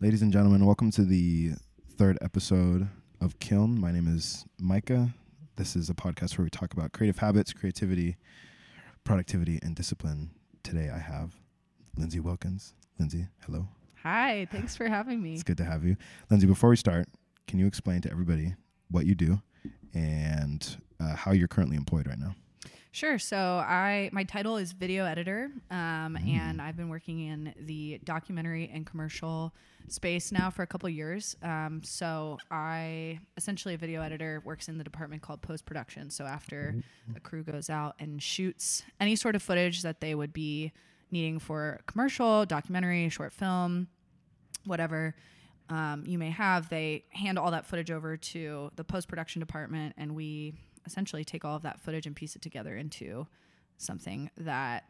Ladies and gentlemen, welcome to the third episode of Kiln. My name is Micah. This is a podcast where we talk about creative habits, creativity, productivity, and discipline. Today I have Lindsay Wilkins. Lindsay, hello. Hi, thanks for having me. It's good to have you. Lindsay, before we start, can you explain to everybody what you do and uh, how you're currently employed right now? Sure. So I my title is video editor, um, Mm. and I've been working in the documentary and commercial space now for a couple years. Um, so I essentially a video editor works in the department called post production. So after a crew goes out and shoots any sort of footage that they would be needing for commercial, documentary, short film, whatever um, you may have, they hand all that footage over to the post production department, and we essentially take all of that footage and piece it together into something that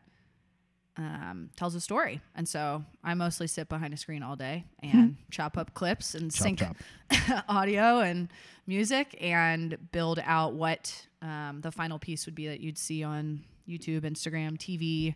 um, tells a story. And so I mostly sit behind a screen all day and chop up clips and Chop, sync audio and music and build out what um, the final piece would be that you'd see on YouTube, Instagram, TV,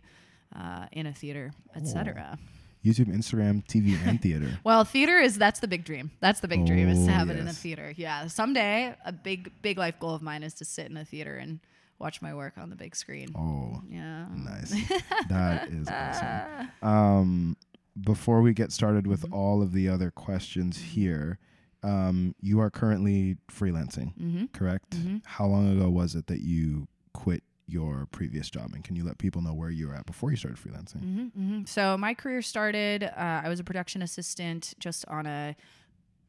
uh, in a theater, etc. YouTube, Instagram, TV, and theater. Well, theater is that's the big dream. That's the big dream is Oh, to have it in a theater. Yeah, someday a big big life goal of mine is to sit in a theater and watch my work on the big screen. Oh, Yeah. nice. that is awesome. Um, before we get started with Mm-hmm. all of the other questions here, um, you are currently freelancing, Mm-hmm. correct? Mhm. How long ago was it that you quit your previous job? And can you let people know where you were at before you started freelancing? hmm hmm So my career started. Uh, I was a production assistant just on a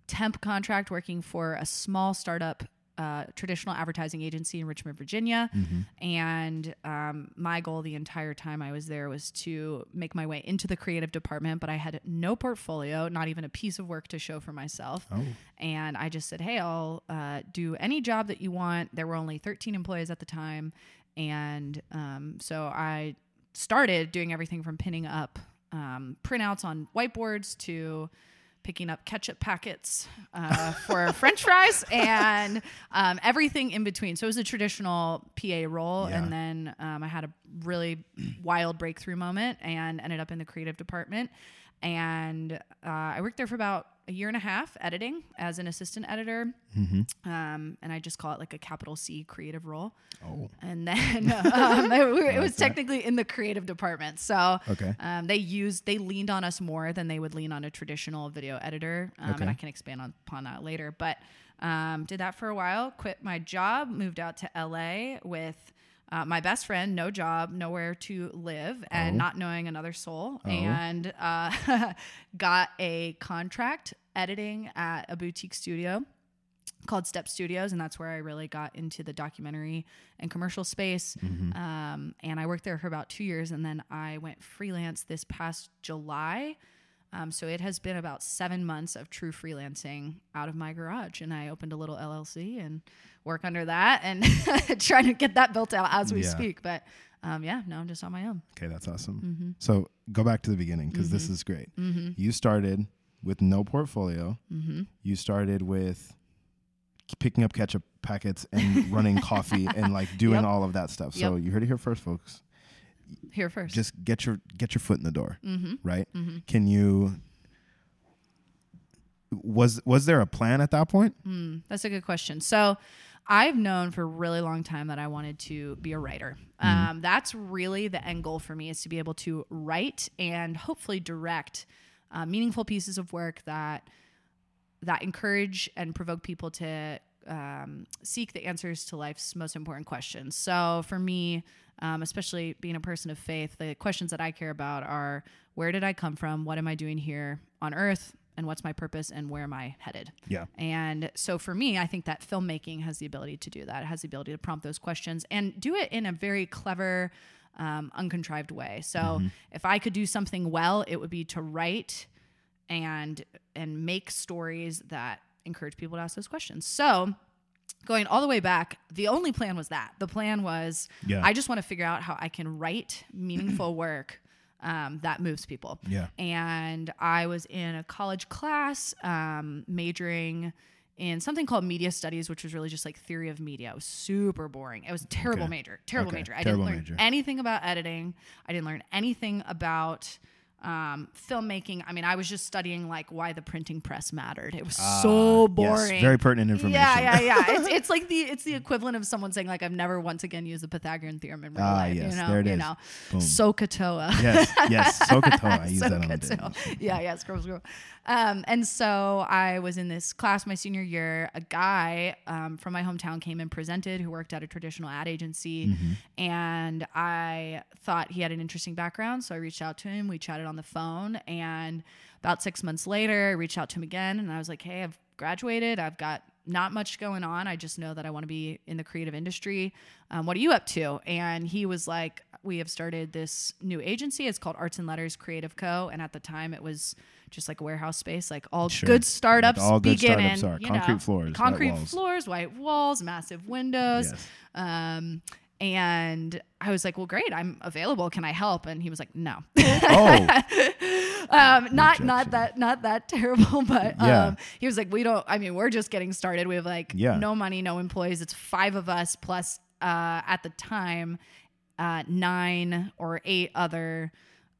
temp contract, working for a small startup. Uh, traditional advertising agency in Richmond, Virginia. Mm-hmm. And um, my goal the entire time I was there was to make my way into the creative department, but I had no portfolio, not even a piece of work to show for myself. Oh, And I just said, hey, I'll uh, do any job that you want. There were only 13 employees at the time. And um, so I started doing everything from pinning up um, printouts on whiteboards to picking up ketchup packets uh, for french fries and um, everything in between. So it was a traditional PA role. Yeah. And then um, I had a really wild breakthrough moment and ended up in the creative department. And uh, I worked there for about a year and a half editing as an assistant editor. mm-hmm. Um, and I just call it like a capital C creative role. oh, And then um, it, it like was that. technically in the creative department. So okay. um, they used they leaned on us more than they would lean on a traditional video editor, um, Okay. and I can expand on, upon that later. But um, did that for a while. Quit my job, moved out to LA with uh, my best friend, no job, nowhere to live, and Oh. not knowing another soul, Oh. and uh, got a contract editing at a boutique studio called Step Studios, and that's where I really got into the documentary and commercial space. Mm-hmm. Um, and I worked there for about two years, and then I went freelance this past July. Um, so it has been about seven months of true freelancing out of my garage, and I opened a little LLC and work under that, and trying to get that built out as we Yeah. speak. But um, yeah, no, I'm just on my own. Okay, that's awesome. Mm-hmm. So go back to the beginning because this is great. Mm-hmm. You started with no portfolio. Mm-hmm. You started with picking up ketchup packets and running coffee and like doing Yep. all of that stuff. So you heard it here first, folks. Here first. Just get your get your foot in the door, mm-hmm. right? Mm-hmm. Can you? Was was there a plan at that point? Mm, that's a good question. So, I've known for a really long time that I wanted to be a writer. Um, that's really the end goal for me is to be able to write and hopefully direct uh, meaningful pieces of work that that encourage and provoke people to um, seek the answers to life's most important questions. So for me, um, especially being a person of faith, the questions that I care about are where did I come from? What am I doing here on earth? And what's my purpose? And where am I headed? Yeah. And so for me, I think that filmmaking has the ability to do that. It has the ability to prompt those questions and do it in a very clever, um, uncontrived way. So if I could do something well, it would be to write and and make stories that encourage people to ask those questions. So going all the way back, the only plan was that. The plan was Yeah. I just want to figure out how I can write meaningful work um, that moves people Yeah. and I was in a college class um, majoring in something called media studies, which was really just like theory of media. It was super boring. It was a terrible Okay. major, terrible Okay. major. I Terrible didn't learn major. anything about editing. I didn't learn anything about um, filmmaking. I mean, I was just studying like why the printing press mattered. It was Ah, so yes, boring. very pertinent information. Yeah, yeah, yeah. it's, it's like the it's the equivalent of someone saying like I've never once again used the Pythagorean theorem in real Ah, life. yes, you know, there it you is. know, Boom. SOHCAHTOA. yes, yes. SOHCAHTOA. I use that on the. Yeah, yeah, scroll, scroll. Um, and so I was in this class my senior year. A guy um, from my hometown came and presented who worked at a traditional ad agency. Mm-hmm. And I thought he had an interesting background. So I reached out to him. We chatted on the phone. And about six months later, I reached out to him again. And I was like, hey, I've graduated. I've got not much going on. I just know that I want to be in the creative industry. Um, what are you up to? And he was like, We have started this new agency. It's called Arts and Letters Creative Co. And at the time, it was just like a warehouse space, like all Sure. good startups Like all good begin startups in are. Concrete know, floors, white concrete walls. floors, white walls, massive windows. Yes. Um, and I was like, "Well, great, I'm available. Can I help?" And he was like, "No." Oh, um, not not that not that terrible, but Yeah. um, he was like, "We don't. I mean, we're just getting started. We have like Yeah. no money, no employees. It's five of us plus uh, at the time uh, nine or eight other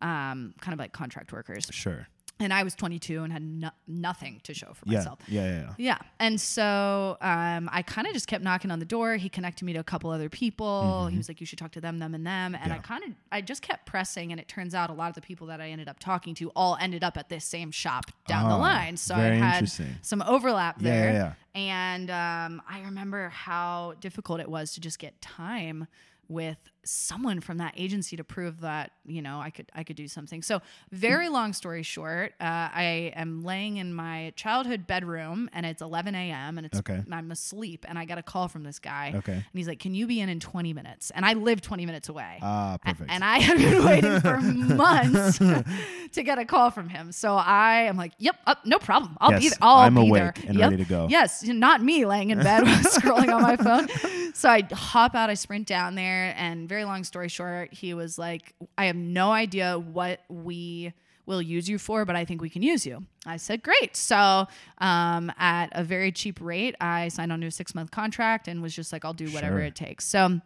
um, kind of like contract workers. sure. And I was 22 and had no- nothing to show for Yeah, myself. yeah, yeah. yeah. Yeah. And so um, I kind of just kept knocking on the door. He connected me to a couple other people. He was like, you should talk to them, them, and them. And I Mm-hmm. Kind of, I just kept pressing. And it turns out a lot of the people that I ended up talking to all ended up at this same shop down the Ah, line. So I had some overlap Yeah, there. yeah, yeah. And um, I remember how difficult it was to just get time with someone from that agency to prove that you know I could I could do something. So very long story short, uh, I am laying in my childhood bedroom and it's 11 a.m. and it's Okay. I'm asleep and I got a call from this guy. Okay. and he's like, "Can you be in in 20 minutes?" And I live 20 minutes away. Ah, A- perfect. And I have been waiting for months to get a call from him. So I am like, yep, up, no problem. I'll be there. I'll I'm be awake there. and Yep. ready to go. Yes, not me laying in bed scrolling on my phone. So I hop out, I sprint down there, and very long story short, he was like, I have no idea what we will use you for, but I think we can use you. I said, great. So um, at a very cheap rate, I signed on to a six month contract and was just like, I'll do whatever Sure. it takes. So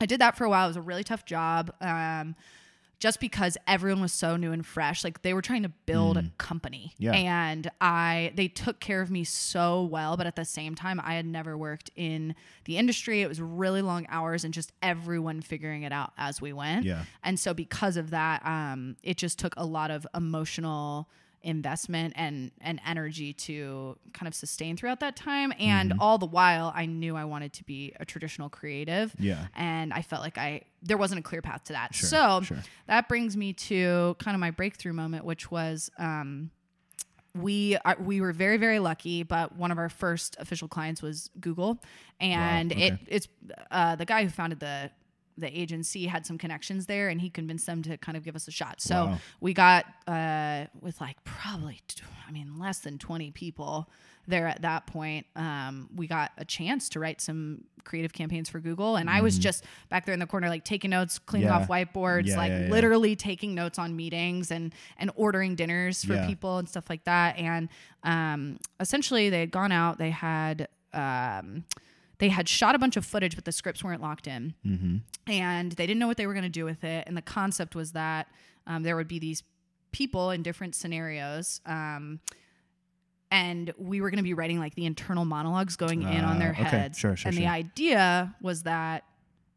I did that for a while. It was a really tough job. Um, just because everyone was so new and fresh, like they were trying to build a company, Mm. Yeah. and I they took care of me so well. But at the same time, I had never worked in the industry. It was really long hours and just everyone figuring it out as we went. Yeah. And so because of that, um, it just took a lot of emotional investment and and energy to kind of sustain throughout that time and Mm-hmm. all the while I knew I wanted to be a traditional creative Yeah. and I felt like I there wasn't a clear path to that Sure, so sure. that brings me to kind of my breakthrough moment which was um we are, we were very very lucky but one of our first official clients was Google and it okay. it's uh, the guy who founded the the agency had some connections there and he convinced them to kind of give us a shot. So Wow. we got uh, with like probably, t- I mean, less than 20 people there at that point. Um, we got a chance to write some creative campaigns for Google. And I was just back there in the corner, like taking notes, cleaning Mm-hmm. Yeah. off whiteboards, Yeah, like yeah, literally taking notes on meetings and, and ordering dinners for people and stuff like that. And um, essentially they had gone out, they had, um, they had shot a bunch of footage, but the scripts weren't locked in Mm-hmm. and they didn't know what they were going to do with it. And the concept was that um, there would be these people in different scenarios. Um, and we were going to be writing like the internal monologues going in on Ah, their okay. heads. Sure, sure, and the idea was that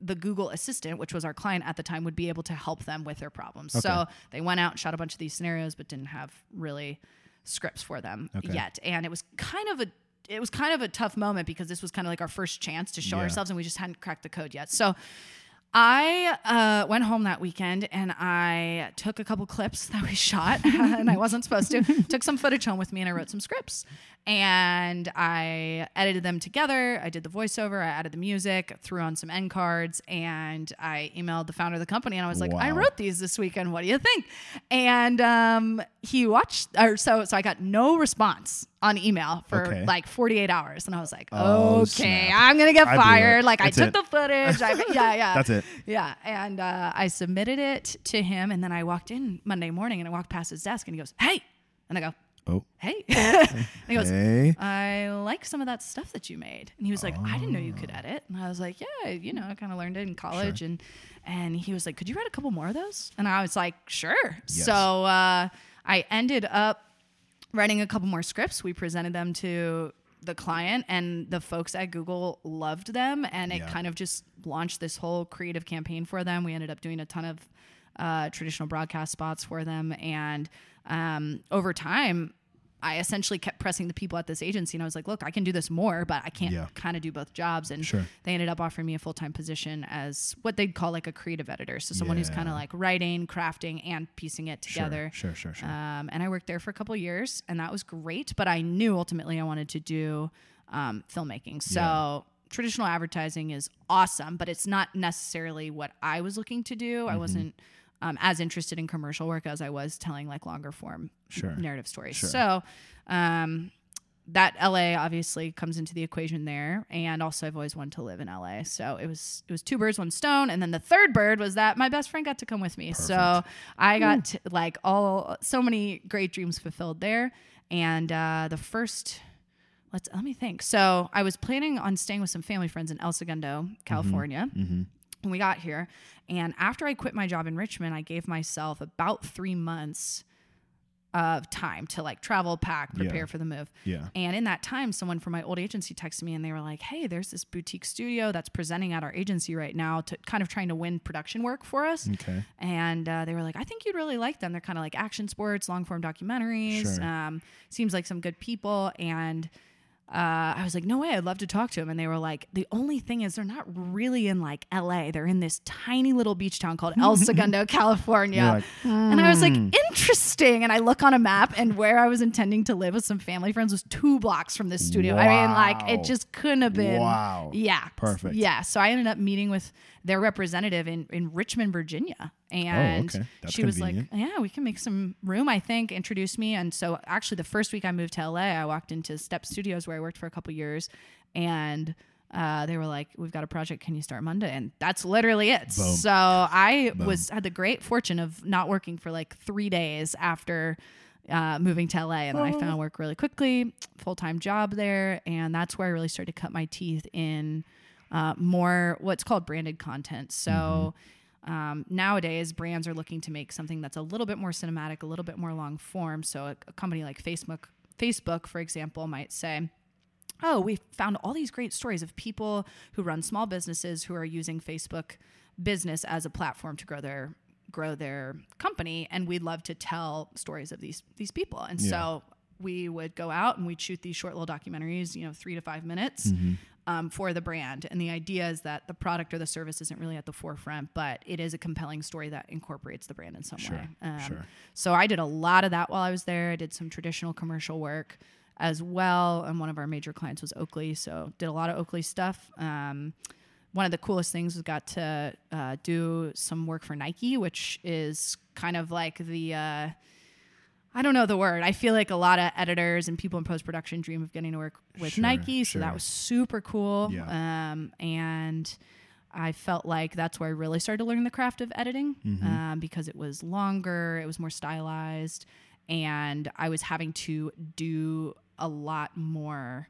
the Google Assistant, which was our client at the time, would be able to help them with their problems. Okay. So they went out and shot a bunch of these scenarios, but didn't have really scripts for them Okay. yet. And it was kind of a it was kind of a tough moment because this was kind of like our first chance to show Yeah. ourselves and we just hadn't cracked the code yet. So I uh, went home that weekend and I took a couple clips that we shot and I wasn't supposed to. took some footage home with me and I wrote some scripts. And I edited them together. I did the voiceover, I added the music, threw on some end cards, and I emailed the founder of the company and I was like, I wrote these this weekend. What do you think? And um, he watched, or so, so I got no response on email for Okay. like 48 hours. And I was like, Oh, okay, snap. I'm going to get I fired. Like, That's I took it. the footage. I, yeah, yeah. That's it. Yeah, and uh, I submitted it to him, and then I walked in Monday morning, and I walked past his desk, and he goes, "Hey," and I go, Oh. hey. and he goes, hey. I like some of that stuff that you made. And he was like, I didn't know you could Oh. edit. And I was like, Yeah, you know, I kind of learned it in college. And and he was like, Could you write a couple more of those? And I was like, Sure. Yes. So uh, I ended up writing a couple more scripts. We presented them to the client, and the folks at Google loved them. And it Yeah. kind of just launched this whole creative campaign for them. We ended up doing a ton of uh, traditional broadcast spots for them. And um, over time, I essentially kept pressing the people at this agency, and I was like, "Look, I can do this more, but I can't Yeah. kind of do both jobs." And Sure. they ended up offering me a full time position as what they'd call like a creative editor, so someone who's kind of like writing, crafting, and piecing it together. Sure, sure, sure. sure. Um, and I worked there for a couple years, and that was great. But I knew ultimately I wanted to do um, filmmaking. So Yeah. traditional advertising is awesome, but it's not necessarily what I was looking to do. Mm-hmm. I wasn't um, as interested in commercial work as I was telling like longer form Sure. narrative stories. Sure. So um, that LA obviously comes into the equation there, and also I've always wanted to live in LA. So it was it was two birds, one stone, and then the third bird was that my best friend got to come with me. So I got to, like all so many great dreams fulfilled there, and uh, the first. Let's let me think. So I was planning on staying with some family friends in El Segundo, California mm-hmm. When we got here. And after I quit my job in Richmond, I gave myself about three months of time to like travel, pack, prepare Yeah. for the move. Yeah. And in that time, someone from my old agency texted me and they were like, Hey, there's this boutique studio that's presenting at our agency right now to kind of trying to win production work for us. Okay. And uh, they were like, I think you'd really like them. They're kind of like action sports, long form documentaries. Sure. Um, seems like some good people. And uh, I was like, no way, I'd love to talk to them. And they were like, the only thing is they're not really in like LA. They're in this tiny little beach town called El Segundo, California. Like, and I was like, "Hmm." interesting. And I look on a map and where I was intending to live with some family friends was two blocks from this studio. I mean, like it just couldn't have been. Wow. Yeah. Perfect. Yeah. So I ended up meeting with their representative in, in Richmond, Virginia. And Oh, okay. She was like. Yeah, we can make some room, I think, introduced me. And so actually the first week I moved to LA, I walked into Step Studios where I worked for a couple years and uh, they were like, "We've got a project. Can you start Monday?" And that's literally it. Boom. So I was had the great fortune of not working for like three days after uh, moving to LA, and then I found work really quickly, full time job there, and that's where I really started to cut my teeth in uh, more what's called branded content. So. Um, nowadays, brands are looking to make something that's a little bit more cinematic, a little bit more long form. So, a, a company like Facebook, Facebook, for example, might say, oh, we found all these great stories of people who run small businesses who are using Facebook business as a platform to grow their grow their company and we'd love to tell stories of these these people. And Yeah. so we would go out and we'd shoot these short little documentaries, you know, 3 to 5 minutes. Um, for the brand. And the idea is that the product or the service isn't really at the forefront, but it is a compelling story that incorporates the brand in some Sure, way. Um, sure. so I did a lot of that while I was there. I did some traditional commercial work as well. And one of our major clients was Oakley. So did a lot of Oakley stuff. Um, one of the coolest things was got to uh, do some work for Nike, which is kind of like the, uh, I don't know the word. I feel like a lot of editors and people in post production dream of getting to work with Sure, Nike. So sure. that was super cool. Yeah. Um, and I felt like that's where I really started to learn the craft of editing Mm-hmm. um, because it was longer, it was more stylized, and I was having to do a lot more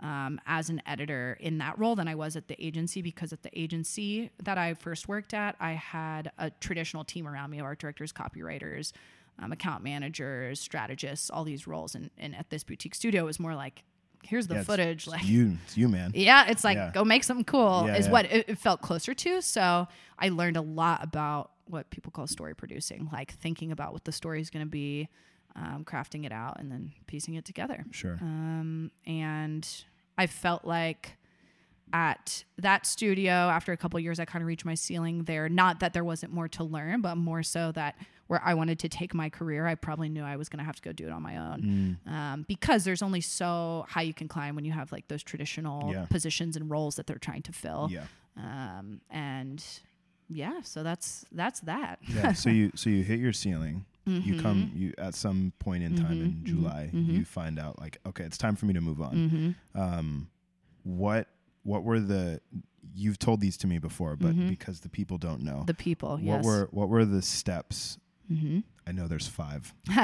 um, as an editor in that role than I was at the agency because at the agency that I first worked at, I had a traditional team around me of art directors, copywriters, um, account managers, strategists, all these roles. And, and at this boutique studio, it was more like, here's the Yeah, footage. it's Like, you, it's you, man. yeah, it's like Yeah. go make something cool Yeah, is what it, it felt closer to. So I learned a lot about what people call story producing, like thinking about what the story is going to be, um, crafting it out, and then piecing it together. Sure. Um, and I felt like at that studio, after a couple years, I kind of reached my ceiling there. Not that there wasn't more to learn, but more so that where I wanted to take my career, I probably knew I was going to have to go do it on my own Mm. um, because there's only so high you can climb when you have like those traditional Yeah. positions and roles that they're trying to fill. Yeah. Um, and yeah, so that's that's that. Yeah. so you so you hit your ceiling. You Mm-hmm. come you at some point in time in July, you find out like, okay, it's time for me to move on. Mm-hmm. Um, what what were the you've told these to me before, but because the people don't know. Mm-hmm. The people, what yes. were what were the steps Mm-hmm. I know there's five.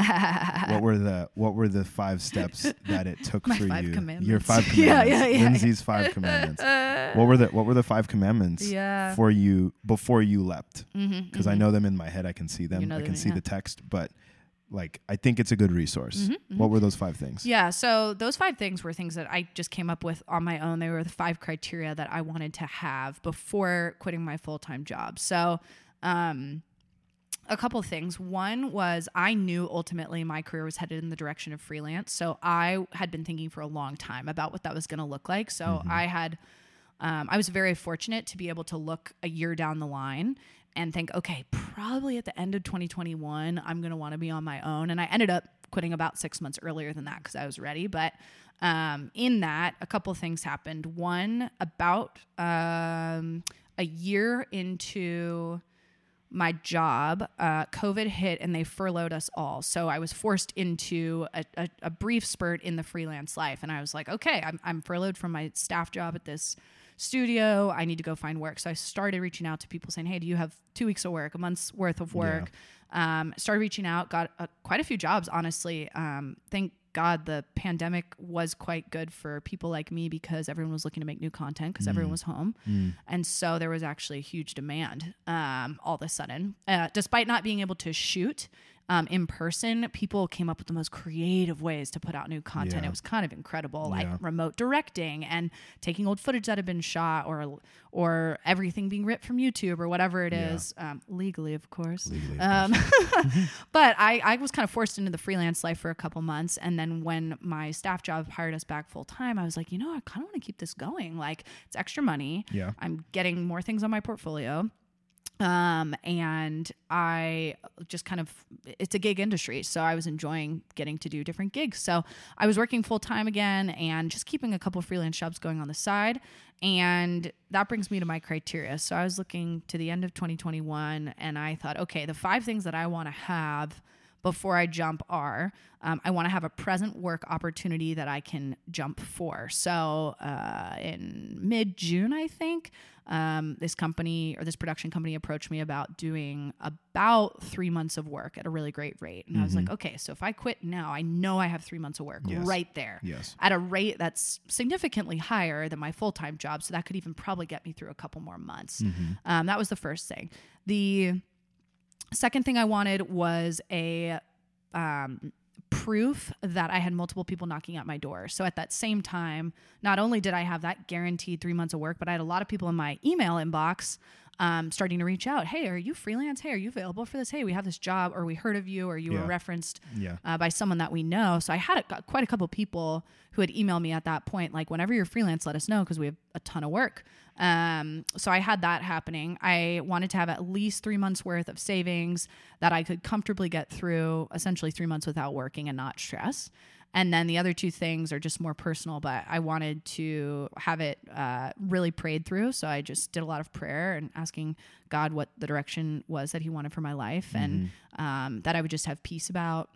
what were the What were the five steps that it took My for five you? commandments. Your five Yeah, commandments. yeah, yeah, Lindsay's five commandments. What were the What were the five commandments Yeah. for you before you leapt? Because I mhm. know them in my head. I can see them. You know I them, can see yeah. the text, but like I think it's a good resource. Mhm, What were those five things? Yeah, so those five things were things that I just came up with on my own. They were the five criteria that I wanted to have before quitting my full time job. So, um, a couple of things. One was I knew ultimately my career was headed in the direction of freelance. So I had been thinking for a long time about what that was going to look like. So I had, um, I was very fortunate to be able to look a year down the line and think, okay, probably at the end of 2021, I'm going to want to be on my own. And I ended up quitting about six months earlier than that because I was ready. But um, in that, a couple of things happened. One, about um, a year into my job, uh, COVID hit and they furloughed us all. So I was forced into a, a, a brief spurt in the freelance life. And I was like, okay, I'm, I'm furloughed from my staff job at this studio. I need to go find work. So I started reaching out to people saying, hey, do you have two weeks of work, a month's worth of work? Um, started reaching out, got uh, quite a few jobs, honestly. Um, thank God the pandemic was quite good for people like me because everyone was looking to make new content because everyone was home. And so there was actually a huge demand um, all of a sudden. Uh, despite not being able to shoot um, in person, people came up with the most creative ways to put out new content. Yeah. It was kind of incredible, Yeah. like remote directing and taking old footage that had been shot or or everything being ripped from YouTube or whatever it Yeah. is, um, legally, of course. Legally, of Um, but I, I was kind of forced into the freelance life for a couple months. And then when my staff job hired us back full time, I was like, you know, I kind of want to keep this going. Like, it's extra money. Yeah. I'm getting more things on my portfolio. Um, and I just kind of, it's a gig industry. So I was enjoying getting to do different gigs. So I was working full time again and just keeping a couple freelance jobs going on the side. And that brings me to my criteria. So I was looking to the end of 2021 and I thought, okay, the five things that I want to have before I jump are um, I want to have a present work opportunity that I can jump for. So uh, in mid June, I think, um, this company or this production company approached me about doing about three months of work at a really great rate. And I was like, okay, so if I quit now, I know I have three months of work Yes. right there Yes. at a rate that's significantly higher than my full time job. So that could even probably get me through a couple more months. Um, that was the first thing. The second thing I wanted was a um, proof that I had multiple people knocking at my door. So at that same time, not only did I have that guaranteed three months of work, but I had a lot of people in my email inbox um, starting to reach out. Hey, are you freelance? Hey, are you available for this? Hey, we have this job, or we heard of you, or you Yeah. were referenced Yeah. uh, by someone that we know. So I had a, quite a couple people who had emailed me at that point, like, whenever you're freelance, let us know because we have a ton of work. Um, so I had that happening. I wanted to have at least three months worth of savings that I could comfortably get through essentially three months without working and not stress. And then the other two things are just more personal, but I wanted to have it uh, really prayed through. So I just did a lot of prayer and asking God what the direction was that He wanted for my life and um, that I would just have peace about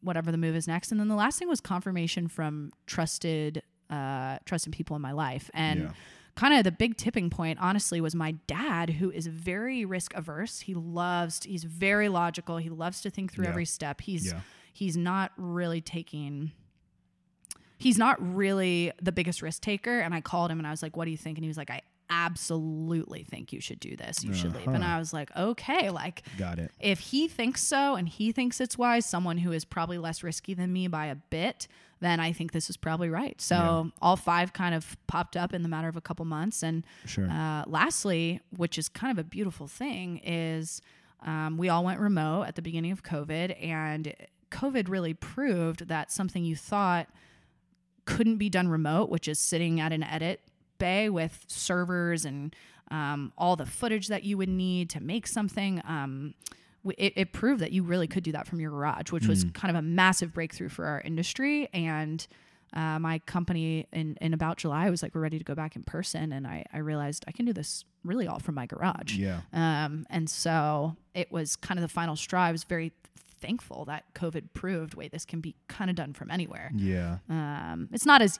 whatever the move is next. And then the last thing was confirmation from trusted, uh, trusted people in my life. And Yeah. kind of the big tipping point, honestly, was my dad, who is very risk averse. He loves, to, he's very logical. He loves to think through Yeah. every step. He's, Yeah. he's not really taking he's not really the biggest risk taker and i called him and i was like what do you think and he was like i absolutely think you should do this you should leave and Uh-huh. i was like okay like Got it. if he thinks so and he thinks it's wise someone who is probably less risky than me by a bit then i think this is probably right so Yeah. all five kind of popped up in the matter of a couple months and Sure. uh, lastly, which is kind of a beautiful thing, is um, we all went remote at the beginning of COVID, and COVID really proved that something you thought couldn't be done remote, which is sitting at an edit bay with servers and um, all the footage that you would need to make something. Um, it, it proved that you really could do that from your garage, which was kind of a massive breakthrough for our industry. And uh, my company in, in about July was like, we're ready to go back in person. And I, I realized I can do this really all from my garage. yeah. Um, and so it was kind of the final straw. I was very thankful that COVID proved, wait, this can be kind of done from anywhere. Yeah. Um, it's not as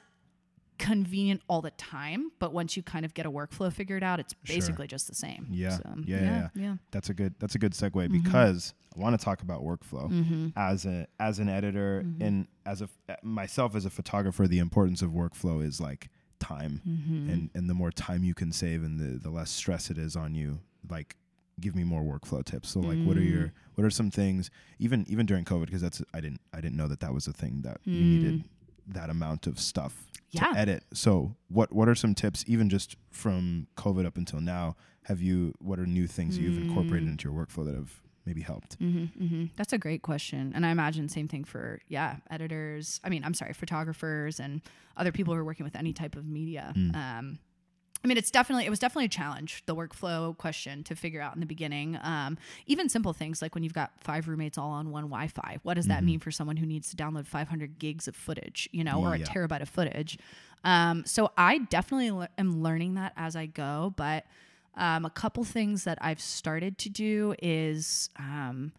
convenient all the time, but once you kind of get a workflow figured out, it's Sure. basically just the same. Yeah. So, Yeah, yeah, yeah. yeah. That's a good that's a good segue Mm-hmm. because I want to talk about workflow as a as an editor Mm-hmm. and as a myself as a photographer. The importance of workflow is like time, Mm-hmm. and and the more time you can save and the the less stress it is on you. Like, give me more workflow tips. So like, what are Mm. your what are some things even even during COVID because that's I didn't I didn't know that that was a thing that you needed that amount of stuff Mm. Yeah. to edit. So what what are some tips even just from COVID up until now? Have you what are new things you've incorporated Mm. into your workflow that have maybe helped? Mm-hmm, hmm That's a great question, and I imagine same thing for yeah editors. I mean, I'm sorry, photographers and other people who are working with any type of media. Mm. Um, I mean, it's definitely it was definitely a challenge the workflow question to figure out in the beginning. Um, even simple things like when you've got five roommates all on one Wi-Fi, what does that mean for someone who needs to download 500 gigs of footage, you know, or a Yeah. terabyte of footage? Um, so I definitely le- am learning that as I go, but um, a couple things that I've started to do is um,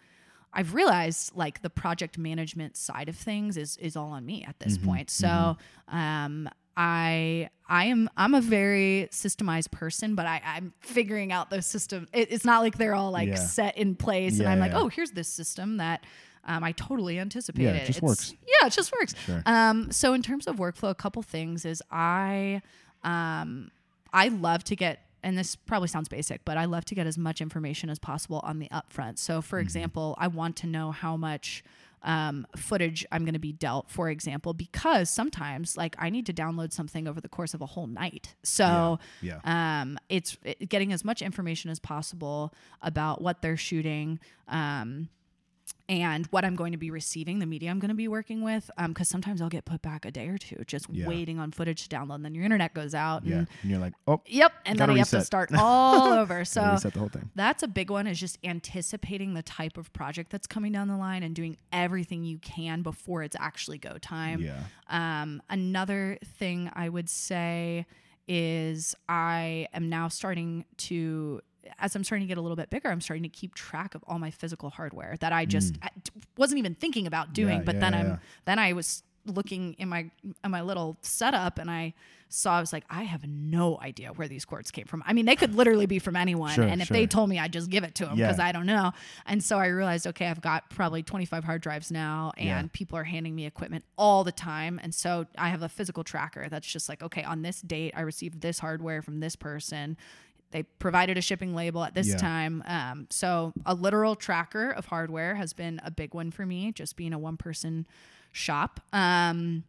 I've realized like the project management side of things is is all on me at this point. So um, I I am I'm a very systemized person, but I, I'm figuring out those systems. It, it's not like they're all like Yeah. set in place, and I'm like, yeah. oh, here's this system that. Um, I totally anticipated. it just It's- works. Yeah, it just works. Sure. Um, so in terms of workflow, a couple things is I um, I love to get, and this probably sounds basic, but I love to get as much information as possible on the upfront. So, for example, I want to know how much um, footage I'm going to be dealt, for example, because sometimes like I need to download something over the course of a whole night. So, Yeah. um, it's it, getting as much information as possible about what they're shooting. Um, and what I'm going to be receiving, the media I'm going to be working with, because sometimes I'll get put back a day or two just Yeah. waiting on footage to download, and then your internet goes out. yeah. And, And you're like, oh, yep, and then Gotta have to start all over. So reset the whole thing. that's a big one is just anticipating the type of project that's coming down the line and doing everything you can before it's actually go time. Yeah. Um, another thing I would say is I am now starting to, as I'm starting to get a little bit bigger, I'm starting to keep track of all my physical hardware that I just mm. I d- wasn't even thinking about doing. Yeah, but yeah, then yeah, I'm then I was looking in my in my little setup and I saw I was like I have no idea where these cords came from. I mean they could literally be from anyone Sure, and if sure. they told me I'd just give it to them because Yeah. I don't know. And so I realized okay I've got probably 25 hard drives now and Yeah. people are handing me equipment all the time and so I have a physical tracker that's just like okay on this date I received this hardware from this person. They provided a shipping label at this Yeah. time. Um, so a literal tracker of hardware has been a big one for me, just being a one person shop. Um,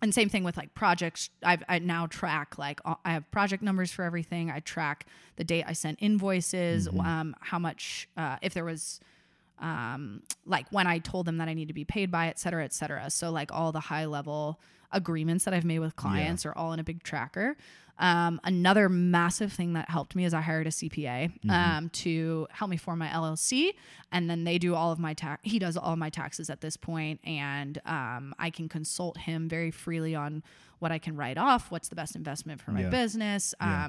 and same thing with like projects. I've, I now track like uh, I have project numbers for everything. I track the date I sent invoices, um, how much, uh, if there was, um, like when I told them that I need to be paid by, et cetera, et cetera. So like all the high level agreements that I've made with clients are all in a big tracker. Um, another massive thing that helped me is I hired a CPA um, to help me form my LLC, and then they do all of my tax. He does all of my taxes at this point, and um, I can consult him very freely on what I can write off, what's the best investment for my Yeah. business. Yeah.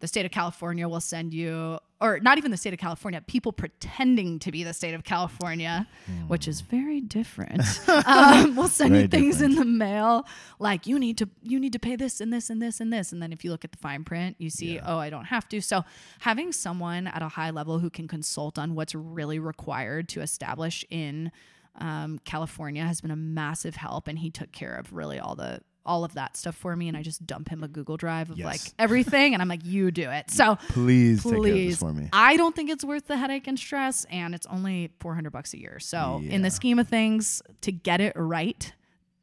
The state of California will send you, or not even the state of California, people pretending to be the state of California, which is very different. um, will send Very you things different. in the mail like you need to you need to pay this and this and this and this, and then if you look at the fine print, you see, Yeah. oh, I don't have to. So having someone at a high level who can consult on what's really required to establish in um, California has been a massive help, and he took care of really all the all of that stuff for me, and I just dump him a Google Drive of Yes. like everything, and I'm like, you do it. So Please, take care of this please, for me. I don't think it's worth the headache and stress, and it's only 400 bucks a year. So in the scheme of things, to get it right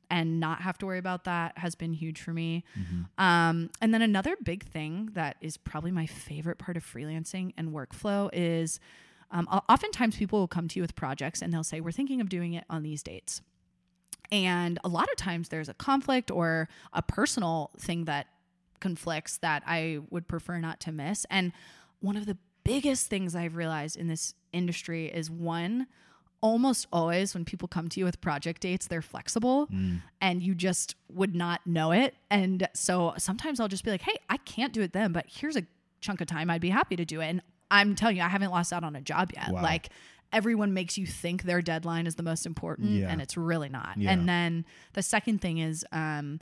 and not have to worry about that has been huge for me. Mm-hmm. Um, and then another big thing that is probably my favorite part of freelancing and workflow is um, oftentimes people will come to you with projects and they'll say, We're thinking of doing it on these dates. And a lot of times there's a conflict or a personal thing that conflicts that I would prefer not to miss. And one of the biggest things I've realized in this industry is one, almost always when people come to you with project dates, they're flexible mm. and you just would not know it. And so sometimes I'll just be like, hey, I can't do it then, but here's a chunk of time I'd be happy to do it. And I'm telling you, I haven't lost out on a job yet. Wow. Like, everyone makes you think their deadline is the most important Yeah. and it's really not Yeah. and then the second thing is um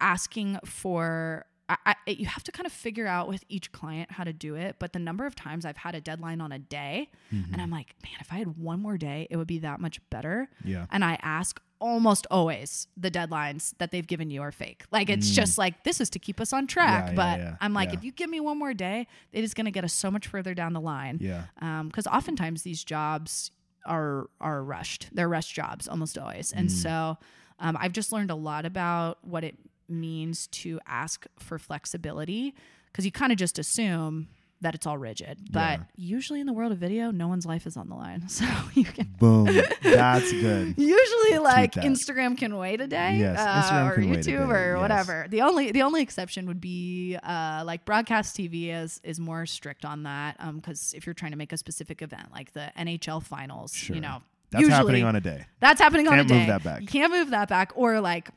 asking for I, I, you have to kind of figure out with each client how to do it. But the number of times I've had a deadline on a day, Mm-hmm. and I'm like, man, if I had one more day, it would be that much better. Yeah. And I ask almost always the deadlines that they've given you are fake. Like it's just like this is to keep us on track. Mm. Yeah, yeah, but yeah, I'm like, yeah. if you give me one more day, it is going to get us so much further down the line. Yeah. Because oftentimes these jobs are are rushed. They're rush jobs almost always. And Mm. so um, I've just learned a lot about what it means to ask for flexibility because you kind of just assume that it's all rigid. But Yeah. usually in the world of video, no one's life is on the line. So you can Boom. That's good. usually like. Instagram can wait a day Yes, uh, or can wait a YouTube or yes. whatever. The only the only exception would be uh, like broadcast TV is is more strict on that because if you're trying to make a specific event like the NHL finals, Sure. you know, That's usually happening on a day. that's happening on a day. Can't move that back. You can't move that back or like.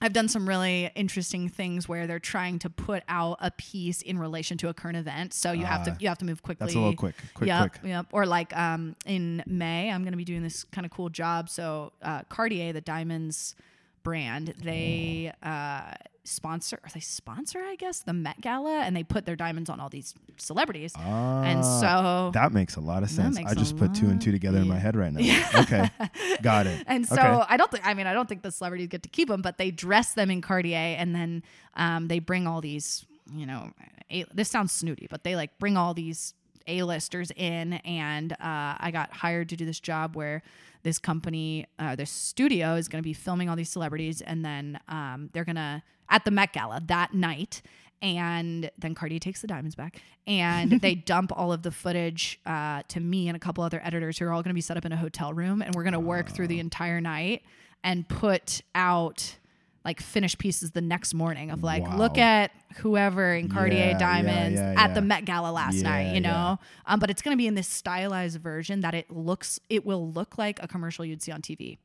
I've done some really interesting things where they're trying to put out a piece in relation to a current event, so you have Ah, to you have to move quickly. That's a little quick. Quick, yep, quick. Yep. Or like um, in May, I'm going to be doing this kind of cool job. So uh, Cartier, the diamonds brand, they uh, sponsor, or they sponsor, I guess, the Met Gala, and they put their diamonds on all these celebrities. and Ah, so that makes a lot of sense. i just put two and two together in my head right now. Okay. Got it. And so Okay. I don't think, I mean, I don't think the celebrities get to keep them, but they dress them in Cartier and then um, they bring all these, you know, a, this sounds snooty, but they like bring all these A-listers in. And uh, I got hired to do this job where this company, uh, this studio is going to be filming all these celebrities and then um, they're going to, at the Met Gala that night, and then Cartier takes the diamonds back, and they dump all of the footage uh, to me and a couple other editors who are all going to be set up in a hotel room, and we're going to work through the entire night and put out like finished pieces the next morning of like, Wow. look at whoever in Cartier Yeah, yeah, diamonds yeah, at the. Met Gala last Yeah, night, you know. yeah. Um, but it's going to be in this stylized version that it looks, it will look like a commercial you'd see on TV.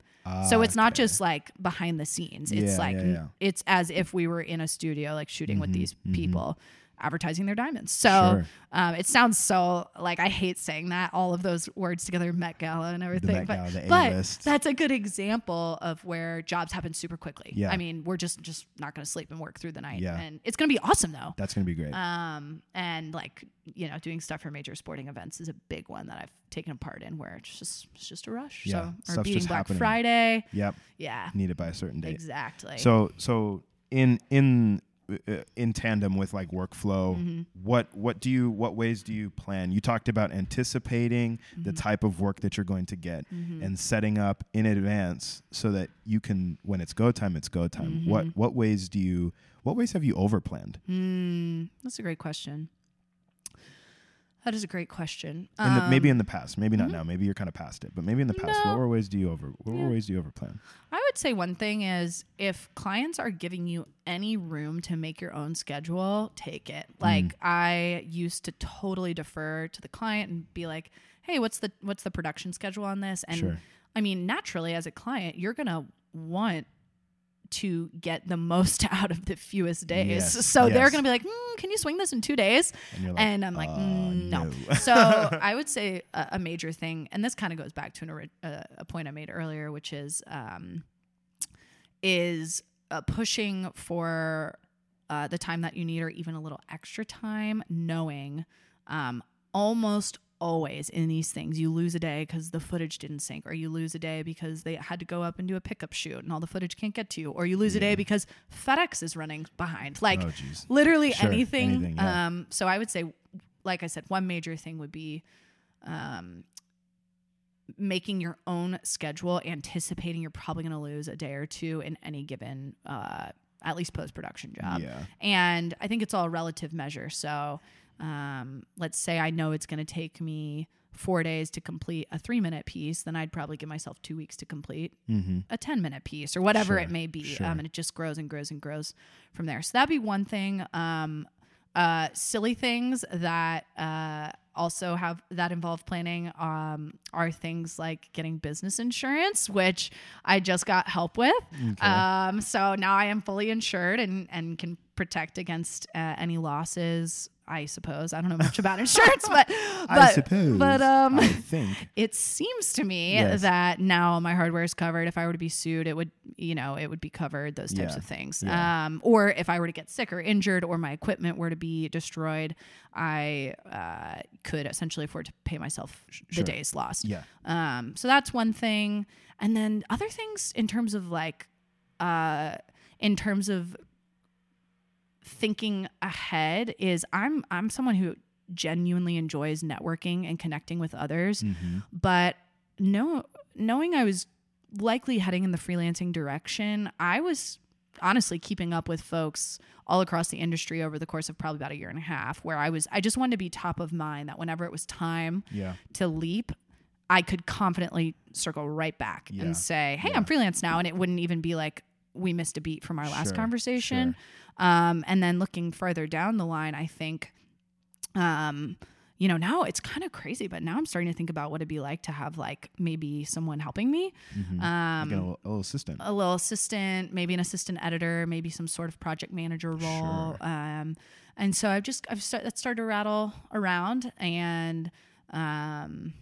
so it's not just like behind the scenes. It's Yeah, like yeah, yeah. it's as if we were in a studio like shooting with these mhm. people advertising their diamonds. So Sure. um, it sounds so like I hate saying that all of those words together, Met Gala and everything. Met but, but that's a good example of where jobs happen super quickly. Yeah. I mean, we're just just not going to sleep and work through the night, Yeah. and it's going to be awesome though. That's gonna be great. Um, and like you know, doing stuff for major sporting events is a big one that I've taken a part in, where it's just it's just a rush. Yeah, So or stuff's beating just Black happening. Friday. yep. Yeah. Need it by a certain date. Exactly. So so in in in tandem with like workflow, Mm-hmm. what what do you what ways do you plan? You talked about anticipating Mm-hmm. the type of work that you're going to get and setting up in advance so that you can when it's go time, it's go time. What Mm-hmm. what ways do you what ways have you overplanned? Hmm, that's a great question. That is a great question. In the, maybe Um, in the past, maybe not now. Maybe you're kind of past it, but maybe in the past, No. what were ways do you over? What Yeah. were ways do you overplan? I would say one thing is if clients are giving you any room to make your own schedule, take it. Mm. Like I used to totally defer to the client and be like, "Hey, what's the what's the production schedule on this?" And Sure. I mean, naturally as a client, you're going to want to get the most out of the fewest days. Yes, So they're going to be like, mm, "Can you swing this in 2 days?" And like, and I'm like, "Uh, mm, no. no." so I would say a, a major thing, and this kind of goes back to an, uh, a point I made earlier, which is um, is uh, pushing for uh, the time that you need, or even a little extra time, knowing um, almost always in these things you lose a day because the footage didn't sync or you lose a day because they had to go up and do a pickup shoot and all the footage can't get to you or you lose a day because fedex is running behind like Oh, literally Sure, anything. anything, yeah. Um, so I would say, like I said, one major thing would be um, making your own schedule, anticipating you're probably going to lose a day or two in any given, uh, at least post production job. Yeah. And I think it's all relative measure. So um, let's say I know it's going to take me four days to complete a three minute piece, then I'd probably give myself two weeks to complete Mm-hmm. a 10 minute piece or whatever Sure, it may be. sure. Um, and it just grows and grows and grows from there. So that'd be one thing. Um, uh, silly things that uh, also have that involve planning um, are things like getting business insurance, which I just got help with. Um, so now I am fully insured and, and can protect against uh, any losses. I suppose I don't know much about insurance, but but I suppose. but um, I think. it seems to me Yes. that now my hardware is covered. If I were to be sued, it would, you know, it would be covered. Those types Yeah. of things. Yeah. Um, or if I were to get sick or injured, or my equipment were to be destroyed, I uh, could essentially afford to pay myself the days lost. Yeah. Um, so that's one thing. And then other things in terms of like, uh, in terms of thinking ahead is I'm I'm someone who genuinely enjoys networking and connecting with others, Mm-hmm. but no knowing I was likely heading in the freelancing direction, I was honestly keeping up with folks all across the industry over the course of probably about a year and a half where I was I just wanted to be top of mind that whenever it was time Yeah. to leap, I could confidently circle right back Yeah. and say, "Hey, Yeah. I'm freelance now," and it wouldn't even be like we missed a beat from our last Sure, conversation. Um, and then looking further down the line, I think, um, you know, now it's kind of crazy, but now I'm starting to think about what it'd be like to have like maybe someone helping me, Mhm. um, like a little, a little assistant. a little assistant, maybe an assistant editor, maybe some sort of project manager role. Sure. Um, and so I've just I've start, that started to rattle around, and um,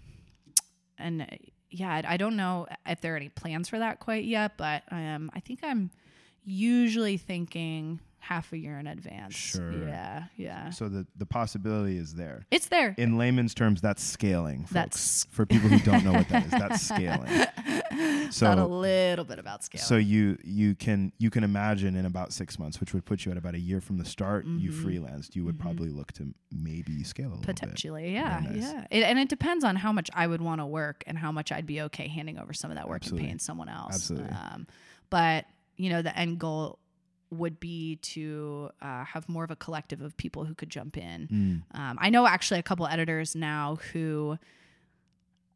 and yeah, I, don't know if there are any plans for that quite yet, but um, I think I'm usually thinking half a year in advance. Sure. Yeah, yeah. So the the possibility is there. It's there. In layman's terms, that's scaling. Folks. That's- for people who don't know what that is. That's scaling. So Thought a little bit about scale. So you you can you can imagine in about six months, which would put you at about a year from the start, you Mhm. freelanced. You would Mhm. probably look to maybe scale a little bit. Potentially, yeah, nice. yeah. It, and it depends on how much I would want to work and how much I'd be okay handing over some of that work Absolutely. and paying someone else. Absolutely. Um, but you know, the end goal would be to uh, have more of a collective of people who could jump in. Mm, Um, I know actually a couple editors now who.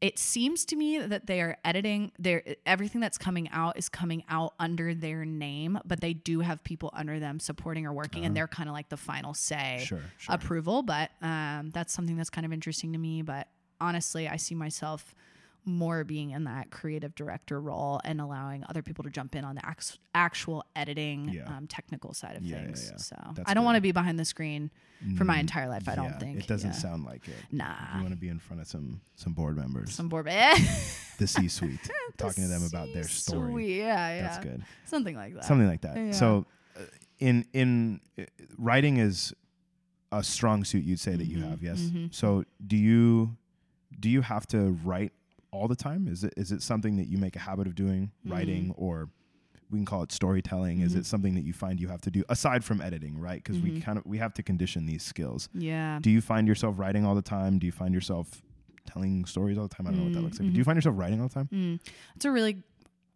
It seems to me that they are editing their everything that's coming out is coming out under their name, but they do have people under them supporting or working, and Uh-huh. they're kind of like the final say sure, sure. approval, but um, that's something that's kind of interesting to me. But honestly, I see myself more being in that creative director role and allowing other people to jump in on the ax- actual editing, Yeah. um, technical side of Yeah, things. yeah. So That's I don't want to be behind the screen for my Mm, entire life. I don't think it doesn't sound like it. Nah, You want to be in front of some some board members, some board. the C-suite, talking to them about their story. Sweet. Yeah, yeah, That's good. something like that. Something like that. So, uh, in in uh, writing is a strong suit. You'd say that you Mhm, have, yes. mhm. So, do you do you have to write all the time? Is it is it something that you make a habit of doing, writing, Mm-hmm. or we can call it storytelling? Is Mhm. it something that you find you have to do aside from editing, right? Because we Mhm. kind of we have to condition these skills. Yeah. Do you find yourself writing all the time? Do you find yourself telling stories all the time? I don't know what that Mm, looks like. But do you mhm. find yourself writing all the time? Mm. It's a really,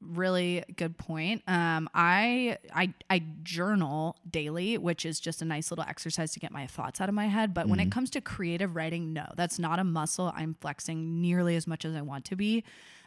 really good point. Um, I I I journal daily, which is just a nice little exercise to get my thoughts out of my head. But when it Mhm. comes to creative writing, no, that's not a muscle I'm flexing nearly as much as I want to be.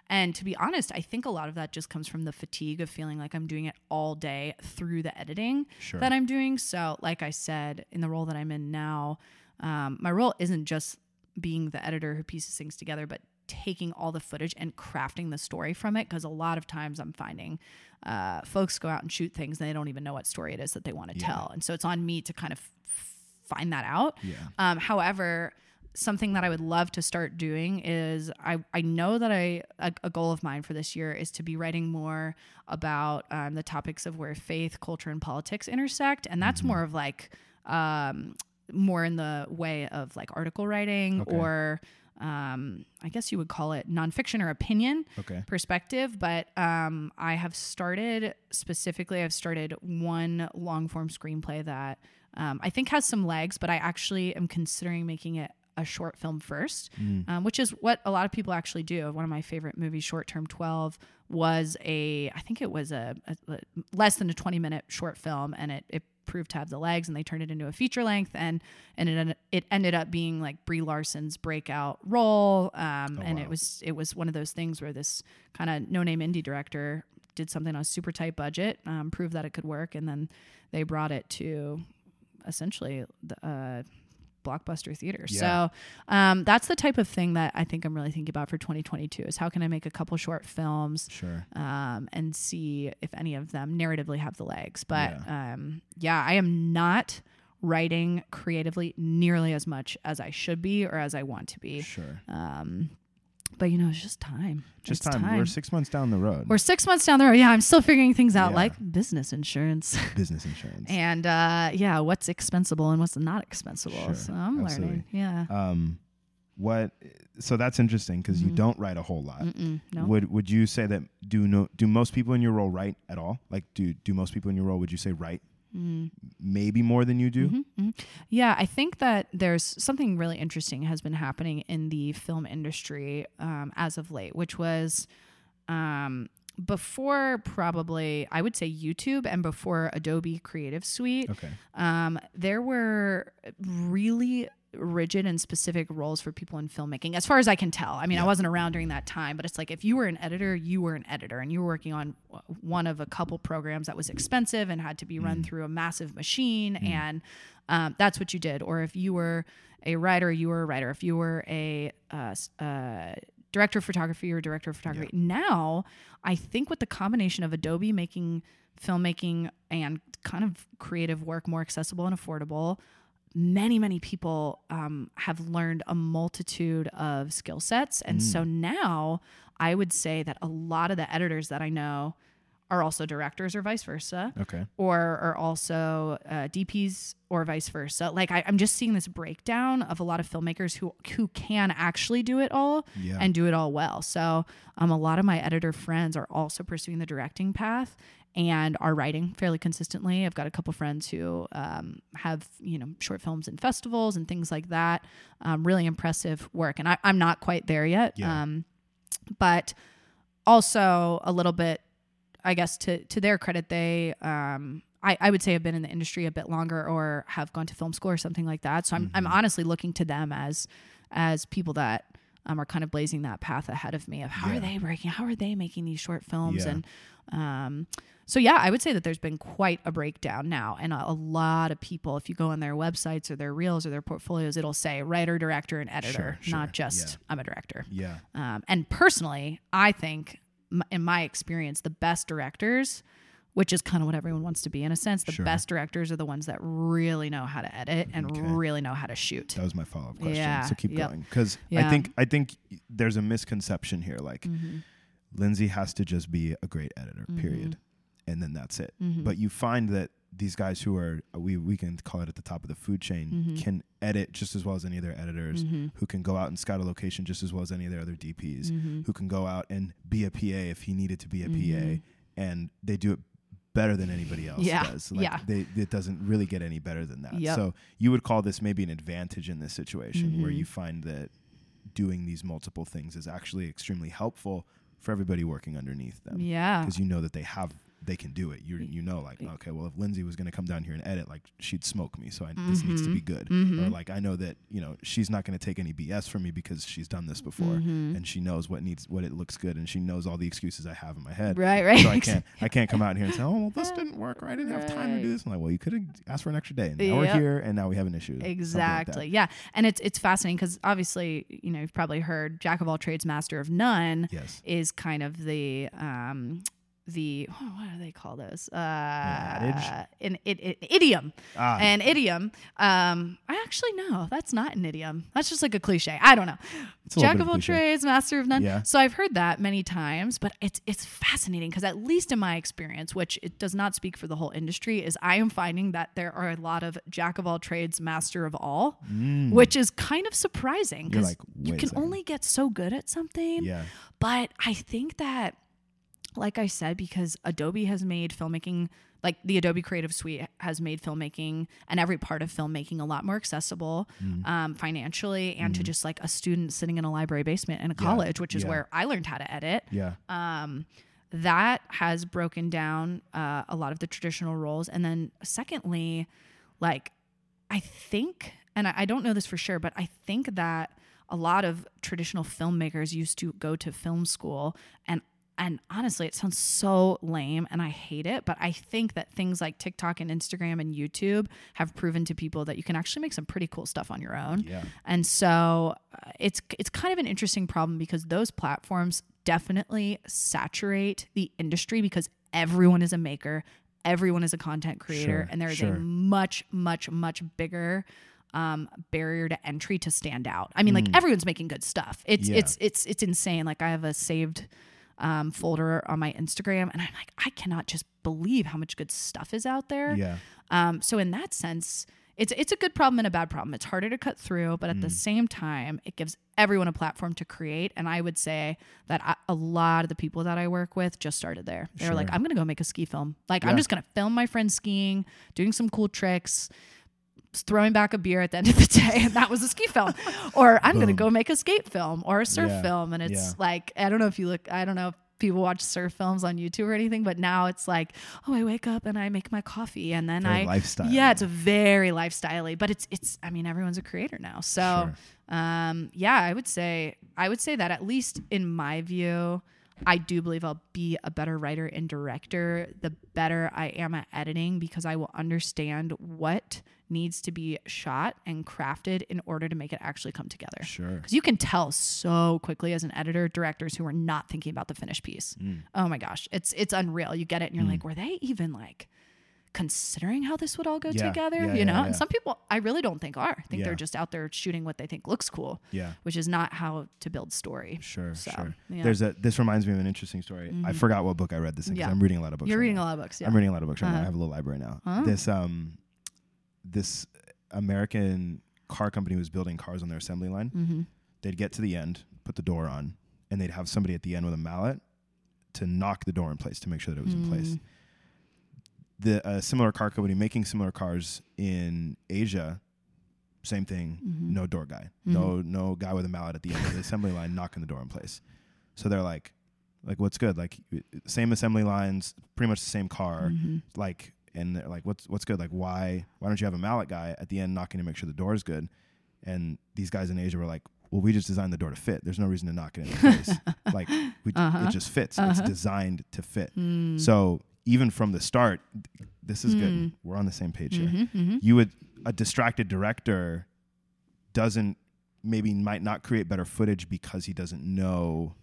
And to be honest, I think a lot of that just comes from the fatigue of feeling like I'm doing it all day through the editing Sure. that I'm doing. So, like I said, in the role that I'm in now, um, my role isn't just being the editor who pieces things together, but taking all the footage and crafting the story from it. Because a lot of times I'm finding uh, folks go out and shoot things and they don't even know what story it is that they want to Yeah. tell. And so it's on me to kind of f- find that out. yeah. Um, however, something that I would love to start doing is I, I know that I a, a goal of mine for this year is to be writing more about um, the topics of where faith, culture, and politics intersect, and that's Mhm. more of like um, more in the way of like article writing Okay. or um, I guess you would call it nonfiction or opinion Okay. perspective, but um, I have started specifically. I've started one long form screenplay that um, I think has some legs, but I actually am considering making it a short film first, Mm. um, which is what a lot of people actually do. One of my favorite movies, Short Term Twelve, was a I think it was a, a- a less than a twenty minute short film, and it it proved to have the legs, and they turned it into a feature length, and and it it ended up being like Brie Larson's breakout role, um, Oh, and wow. it was it was one of those things where this kind of no name indie director did something on a super tight budget, um, proved that it could work, and then they brought it to essentially the, uh, blockbuster theaters. Yeah. So um, that's the type of thing that I think I'm really thinking about for 2022 is how can I make a couple short films Sure. um, and see if any of them narratively have the legs. But yeah. Um, yeah, I am not writing creatively nearly as much as I should be or as I want to be. Sure. Um, but you know, it's just time. Just It's time. We're six months down the road. We're six months down the road. Yeah, I'm still figuring things out, Yeah. like business insurance. business insurance. and uh, yeah, what's expensible and what's not expensible. Sure, So I'm absolutely. learning. Yeah. um, what? So that's interesting because you Mhm. don't write a whole lot. No. Would Would you say that do no do most people in your role write at all? Like do do most people in your role? Would you say write Mm. maybe more than you do? Mhm, mhm. Yeah, I think that there's something really interesting has been happening in the film industry um, as of late, which was um, before probably I would say YouTube and before Adobe Creative Suite. Okay. Um, there were really rigid and specific roles for people in filmmaking, as far as I can tell. I mean, I wasn't around during that time, but it's like if you were an editor, you were an editor, and you were working on one of a couple programs that was expensive and had to be run through a massive machine, and um, that's what you did. Or if you were a writer, you were a writer. If you were a uh, uh, director of photography or director of photography. Now, I think with the combination of Adobe making filmmaking and kind of creative work more accessible and affordable, many, many people um, have learned a multitude of skill sets. And so now I would say that a lot of the editors that I know are also directors or vice versa Okay. or are also uh, DPs or vice versa. Like I, I'm just seeing this breakdown of a lot of filmmakers who who can actually do it all Yeah. and do it all well. So um, a lot of my editor friends are also pursuing the directing path and are writing fairly consistently. I've got a couple friends who um, have you know short films in festivals and things like that. Um, really impressive work, and I, I'm not quite there yet. Yeah. Um, but also a little bit I guess to to their credit, they um, I, I would say have been in the industry a bit longer or have gone to film school or something like that. So I'm I'm Mm-hmm. honestly looking to them as as people that um, are kind of blazing that path ahead of me of how Yeah. are they breaking, how are they making these short films Yeah. and um, so yeah, I would say that there's been quite a breakdown now, and a, a lot of people. If you go on their websites or their reels or their portfolios, it'll say writer, director, and editor, Sure, not just Yeah. I'm a director. Yeah. Um, and personally, I think, m- in my experience, the best directors, which is kind of what everyone wants to be in a sense, the Sure. best directors are the ones that really know how to edit and Okay. really know how to shoot. That was my follow up question. Yeah, So keep yep. going because I think I think there's a misconception here. Like Mhm. Lindsay has to just be a great editor, Mm-hmm. period, and then that's it. Mhm. But you find that these guys who are we we can call it at the top of the food chain Mhm. can edit just as well as any of their editors. Mhm. Who can go out and scout a location just as well as any of their other DPs. Mhm. Who can go out and be a PA if he needed to be a. PA, and they do it better than anybody else Yeah, does. Like yeah. they it doesn't really get any better than that. Yep. So you would call this maybe an advantage in this situation where Mhm. you find that doing these multiple things is actually extremely helpful for everybody working underneath them Yeah. because you know that they have they can do it. You you know like okay, well if Lindsay was going to come down here and edit, like she'd smoke me, so I, this needs to be good. Or Mhm. like I know that you know she's not going to take any BS from me because she's done this before Mhm. and she knows what needs what it looks good and she knows all the excuses I have in my head. Right, right. So I can't I can't come out here and say, oh well this didn't work or I didn't have time to do this. I'm like, well you could have asked for an extra day. And now we're here and now we have an issue. Something like. Exactly. Yeah. And it's it's fascinating because obviously, you know, you've probably heard Jack of all trades, master of none Yes. is kind of the um the oh, what do they call those? Uh an, it, it, idiom. Ah. An idiom. Um I actually no, that's not an idiom. That's just like a cliche. I don't know. It's Jack of all trades, master of none. Yeah. So I've heard that many times, but it's it's fascinating because at least in my experience, which it does not speak for the whole industry, is I am finding that there are a lot of jack of all trades, master of all, which is kind of surprising Mm. Because like, you can only get so good at something. Yeah. But I think that, like I said, because Adobe has made filmmaking, like the Adobe Creative Suite has made filmmaking and every part of filmmaking a lot more accessible Mm. um, financially and to just like a student sitting in a library basement in a college, which is Yeah. where I learned how to edit. Yeah. Um, that has broken down uh, a lot of the traditional roles. And then, secondly, like, I think, and I, I don't know this for sure, but I think that a lot of traditional filmmakers used to go to film school and and honestly, it sounds so lame and I hate it, but I think that things like TikTok and Instagram and YouTube have proven to people that you can actually make some pretty cool stuff on your own. Yeah. And so uh, it's it's kind of an interesting problem because those platforms definitely saturate the industry because everyone is a maker, everyone is a content creator, Sure, and there is sure. a much much much bigger um, barrier to entry to stand out. I mean, like everyone's making good stuff. It's Mm. Yeah. it's it's it's insane. Like I have a saved um, folder on my Instagram, and I'm like, I cannot just believe how much good stuff is out there. Yeah. Um, so in that sense, it's it's a good problem and a bad problem. It's harder to cut through, but at Mm. the same time, it gives everyone a platform to create. And I would say that I, a lot of the people that I work with just started there. They were like, I'm gonna go make a ski film. Like Yeah. I'm just gonna film my friends skiing, doing some cool tricks. Throwing back a beer at the end of the day, and that was a ski film. Or I'm gonna go make a skate film or a surf Yeah. film, and it's Yeah. like I don't know if you look, I don't know if people watch surf films on YouTube or anything, but now it's like, oh, I wake up and I make my coffee, and then Very I lifestyle. yeah, it's very lifestyley, but it's it's. I mean, everyone's a creator now, so um, yeah, I would say I would say that at least in my view, I do believe I'll be a better writer and director the better I am at editing because I will understand what needs to be shot and crafted in order to make it actually come together. Sure. Because you can tell so quickly as an editor, directors who are not thinking about the finished piece. Mm. Oh my gosh, it's it's unreal. You get it, and you're like, were they even like considering how this would all go Yeah, together? yeah, you know, yeah. and some people I really don't think are. I think they're just out there shooting what they think looks cool, Yeah. which is not how to build story. Sure, So, sure. There's a. This reminds me of an interesting story. I forgot what book I read this in because Yeah. I'm reading a lot of books. You're right reading now. a lot of books, yeah. I'm reading a lot of books right now. Uh-huh. I have a little library now. Oh. This um, this American car company was building cars on their assembly line. mm-hmm. They'd get to the end, put the door on, and they'd have somebody at the end with a mallet to knock the door in place to make sure that it was in place. The uh, similar car company making similar cars in Asia, same thing. Mhm. No door guy, Mm-hmm. no no guy with a mallet at the end of the assembly line knocking the door in place. So they're like, like what's good? Like same assembly lines, pretty much the same car. Mhm. Like and they're like, what's what's good? Like why why don't you have a mallet guy at the end knocking to make sure the door is good? And these guys in Asia were like, well, we just designed the door to fit. There's no reason to knock it in place. like we, Uh-huh. it just fits. It's Uh-huh. designed to fit. Mm. So even from the start, this is Mm. good. We're on the same page here. Mhm, mhm. You would a distracted director doesn't maybe might not create better footage because he doesn't know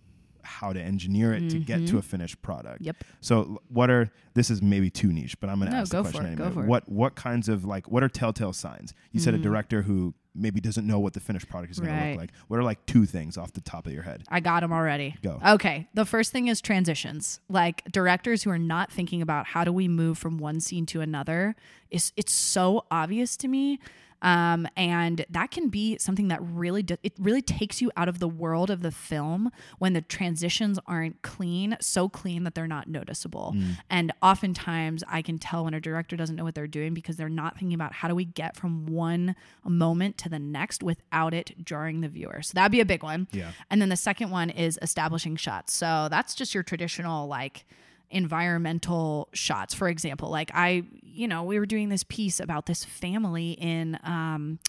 how to engineer it to get to Mhm. a finished product. Yep. So what are this is maybe too niche, but I'm going to No, ask go the for question anyway. for it. What what kinds of like what are telltale signs? You said a Mm. director who maybe doesn't know what the finished product is going to look like. What are like two things off the top of your head? I got them already. Go. Okay. The first thing is transitions. Like directors who are not thinking about how do we move from one scene to another is it's so obvious to me. Um, and that can be something that really do, it really takes you out of the world of the film when the transitions aren't clean, so clean that they're not noticeable. And oftentimes I can tell when a director doesn't know what they're doing because they're not thinking about how do we get from one moment to the next without it jarring the viewer. So that'd be a big one. Yeah. And then the second one is establishing shots. So that's just your traditional like environmental shots. For example, like I, you know, we were doing this piece about this family in um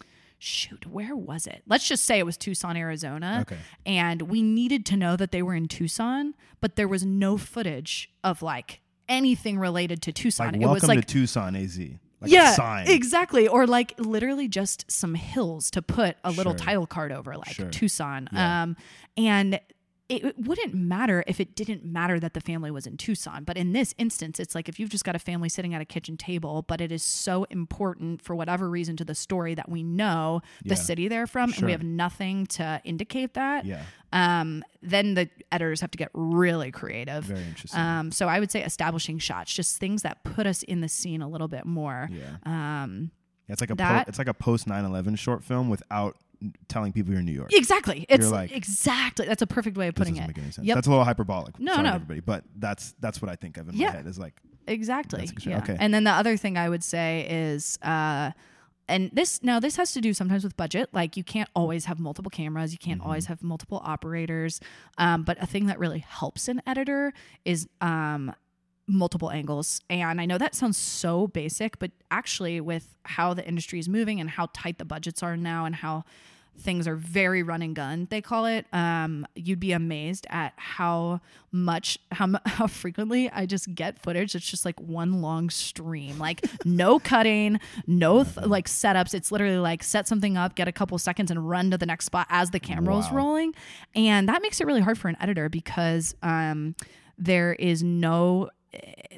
shoot, where was it? Let's just say it was Tucson, Arizona. Okay. And we needed to know that they were in Tucson, but there was no footage of like anything related to Tucson. Like it was like to Tucson AZ. Like yeah, a sign. exactly. Or like literally just some hills to put a little Sure. title card over, like Sure. Tucson. Yeah. Um, and it, it wouldn't matter if it didn't matter that the family was in Tucson. But in this instance, it's like if you've just got a family sitting at a kitchen table, but it is so important for whatever reason to the story that we know Yeah. the city they're from, and we have nothing to indicate that. Yeah. Um, then the editors have to get really creative. Very interesting. Um, so I would say establishing shots, just things that put us in the scene a little bit more. yeah. Um, It's like a that- po- it's like a post 9/11 short film without telling people you're in New York. exactly. It's like, exactly that's a perfect way of putting doesn't it. make any sense. Yep. That's a little hyperbolic. No, Sorry, no. everybody, but that's that's what I think of in Yeah. my head. Is like Exactly. Yeah. Okay. And then the other thing I would say is, uh, and this now this has to do sometimes with budget. Like you can't always have multiple cameras, you can't always have multiple operators. Um, but a thing that really helps an editor is um, multiple angles. And I know that sounds so basic, but actually with how the industry is moving and how tight the budgets are now and how things are very run and gun they call it um, you'd be amazed at how much how, how frequently i just get footage it's just like one long stream. Like no cutting no th- like setups. It's literally like set something up get a couple seconds and run to the next spot as the camera is rolling. And that makes it really hard for an editor because um, there is no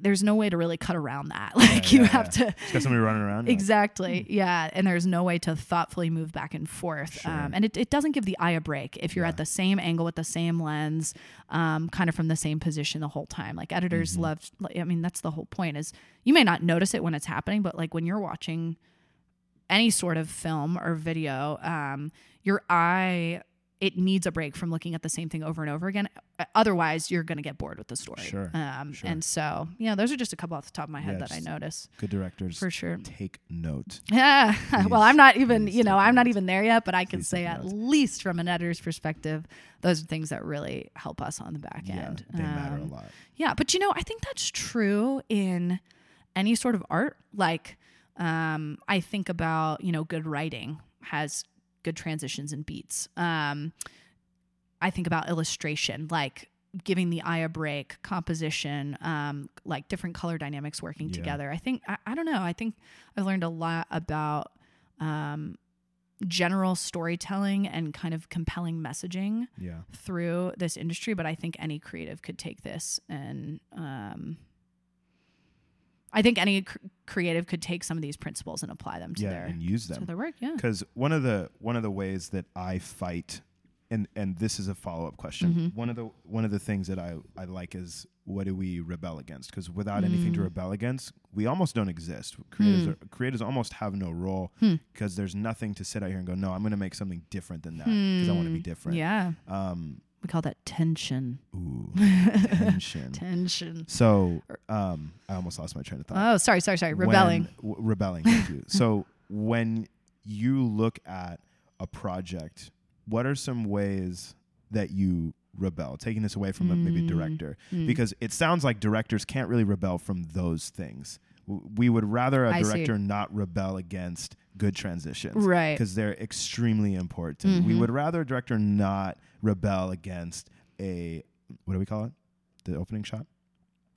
there's no way to really cut around that like you yeah, have yeah. to Just got somebody running around. Exactly. Yeah. And there's no way to thoughtfully move back and forth. Sure. Um, and it, it doesn't give the eye a break if you're Yeah. at the same angle with the same lens, um, kind of from the same position the whole time. Like editors Mm-hmm. love, I mean, that's the whole point is you may not notice it when it's happening, but like when you're watching any sort of film or video, um, your eye, it needs a break from looking at the same thing over and over again. Uh, Otherwise, you're going to get bored with the story. Sure, Um, sure. And so, yeah, those are just a couple off the top of my head Yeah, that I notice Good directors. for sure. Take note. Yeah. Please, well, I'm not even, you know, I'm not even there yet, but I can say at notes. least from an editor's perspective, those are things that really help us on the back end. Yeah, they matter a Um, lot. Yeah, but you know, I think that's true in any sort of art. Like, um, I think about, you know, good writing has good transitions and beats. Um, I think about illustration, like giving the eye a break, composition, um, like different color dynamics working Yeah. together. I think I, I don't know. I think I've learned a lot about um, general storytelling and kind of compelling messaging Yeah. through this industry, but I think any creative could take this and um, I think any cr- creative could take some of these principles and apply them to Yeah, their and use them to their work. Yeah. because one of the one of the ways that I fight, and and this is a follow up question. Mhm. One of the one of the things that I I like is what do we rebel against? Because without anything to Mm. rebel against, we almost don't exist. Creators Hmm. are, creators almost have no role Hmm. because there's nothing to sit out here and go, no, I'm going to make something different than that because I want to be Hmm. different. Yeah. Um. We call that tension. Ooh. tension. Tension. So, um, I almost lost my train of thought. Oh, sorry, sorry, sorry. Rebelling. When- w- rebelling. Thank you. So when you look at a project, what are some ways that you rebel? Taking this away from a, maybe a Mm. director, Mm. because it sounds like directors can't really rebel from those things. W- We would rather a I see. director not rebel against good transitions Right. because they're extremely important. We Mhm. would rather a director not rebel against a what do we call it? The opening shot,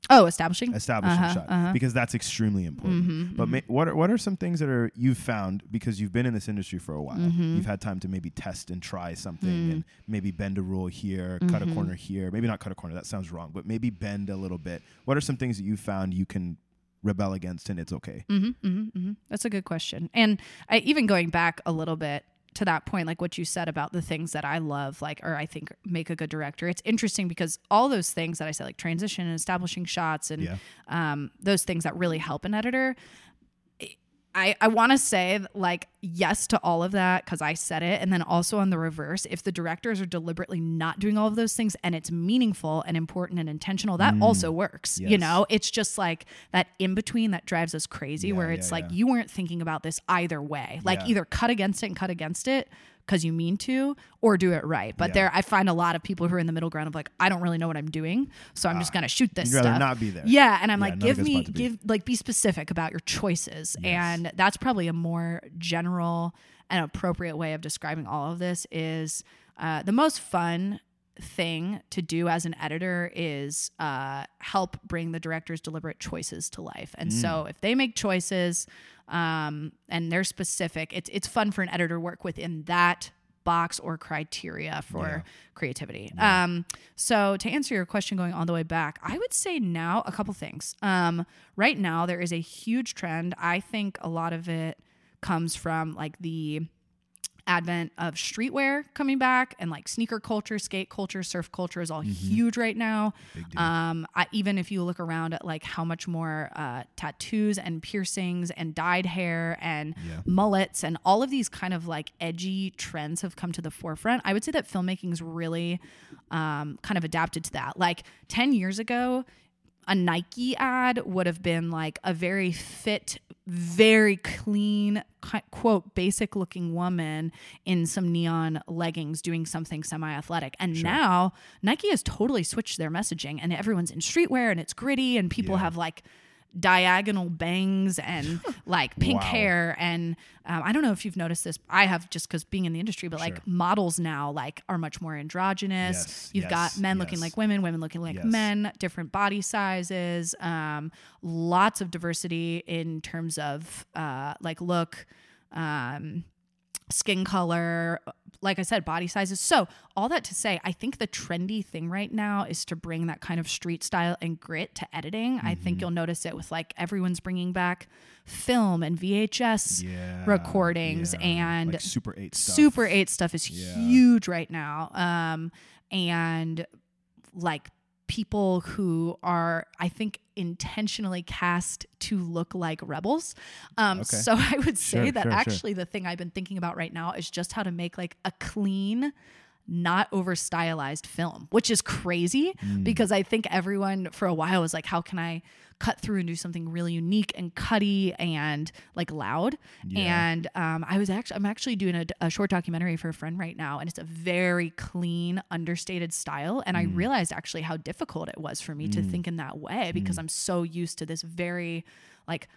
Oh, establishing. establishing Uh-huh, shot, uh-huh. because that's extremely important. Mhm, But mhm. ma- what are, what are some things that are you've found because you've been in this industry for a while? Mhm. You've had time to maybe test and try something Mm. and maybe bend a rule here, cut a Mhm. corner here. Maybe not cut a corner. That sounds wrong, but maybe bend a little bit. What are some things that you found you can rebel against and it's okay? Mm-hmm, mm-hmm, mm-hmm. That's a good question. And I, even going back a little bit to that point, like what you said about the things that I love, like, or I think make a good director, it's interesting because all those things that I said, like transition and establishing shots and Yeah. um, those things that really help an editor. I, I want to say like yes to all of that because I said it. And then also on the reverse, if the directors are deliberately not doing all of those things and it's meaningful and important and intentional, that also works. You Mm. Know, it's just like that in between that drives us crazy Yeah, where yeah, it's like yeah. you weren't thinking about this either way. Like Yeah. either cut against it and cut against it because you mean to or do it right. But Yeah. there, I find a lot of people who are in the middle ground of like, I don't really know what I'm doing. So I'm just going to shoot this Ah, You'd rather stuff. not be there. Yeah, and I'm Yeah, like, give me, spot to be. give like, be specific about your choices, Yes. and that's probably a more general and appropriate way of describing all of this. Is uh, the most fun thing to do as an editor is uh, help bring the director's deliberate choices to life. And Mm. so if they make choices um, and they're specific, it's it's fun for an editor to work within that box or criteria for Yeah. creativity. Yeah. Um, so to answer your question going all the way back, I would say now a couple things. Um, right now there is a huge trend. I think a lot of it comes from like the advent of streetwear coming back and like sneaker culture, skate culture, surf culture is all huge right now. Um, I, even if you look around at like how much more uh, tattoos and piercings and dyed hair and Yeah. mullets and all of these kind of like edgy trends have come to the forefront, I would say that filmmaking's really um, kind of adapted to that. Like 10 years ago, a Nike ad would have been like a very fit, very clean, quote, basic looking woman in some neon leggings doing something semi athletic. And now Nike has totally switched their messaging and everyone's in streetwear and it's gritty and people Yeah. have like diagonal bangs and like pink Wow. hair and um, i don't know if you've noticed this i have just because being in the industry but Sure. like models now like are much more androgynous Yes, you've yes, got men looking like women women looking like Yes. men different body sizes um, lots of diversity in terms of uh, like look um, skin color, like I said, body sizes. So, all that to say, I think the trendy thing right now is to bring that kind of street style and grit to editing. I Mm-hmm. think you'll notice it with like everyone's bringing back film and VHS yeah, recordings yeah. and like Super Eight stuff. Super 8 stuff is Yeah. huge right now. Um, and like people who are, I think, intentionally cast to look like rebels. Um, Okay. So I would say Sure, that sure, sure. actually the thing I've been thinking about right now is just how to make like a clean, not over stylized film, which is crazy Mm. because I think everyone for a while was like, how can I cut through and do something really unique and cutty and like loud? Yeah. And um, I was actually, I'm actually doing a, a short documentary for a friend right now, and it's a very clean, understated style. And Mm. I realized actually how difficult it was for me to think in that way Mm. because I'm so used to this very like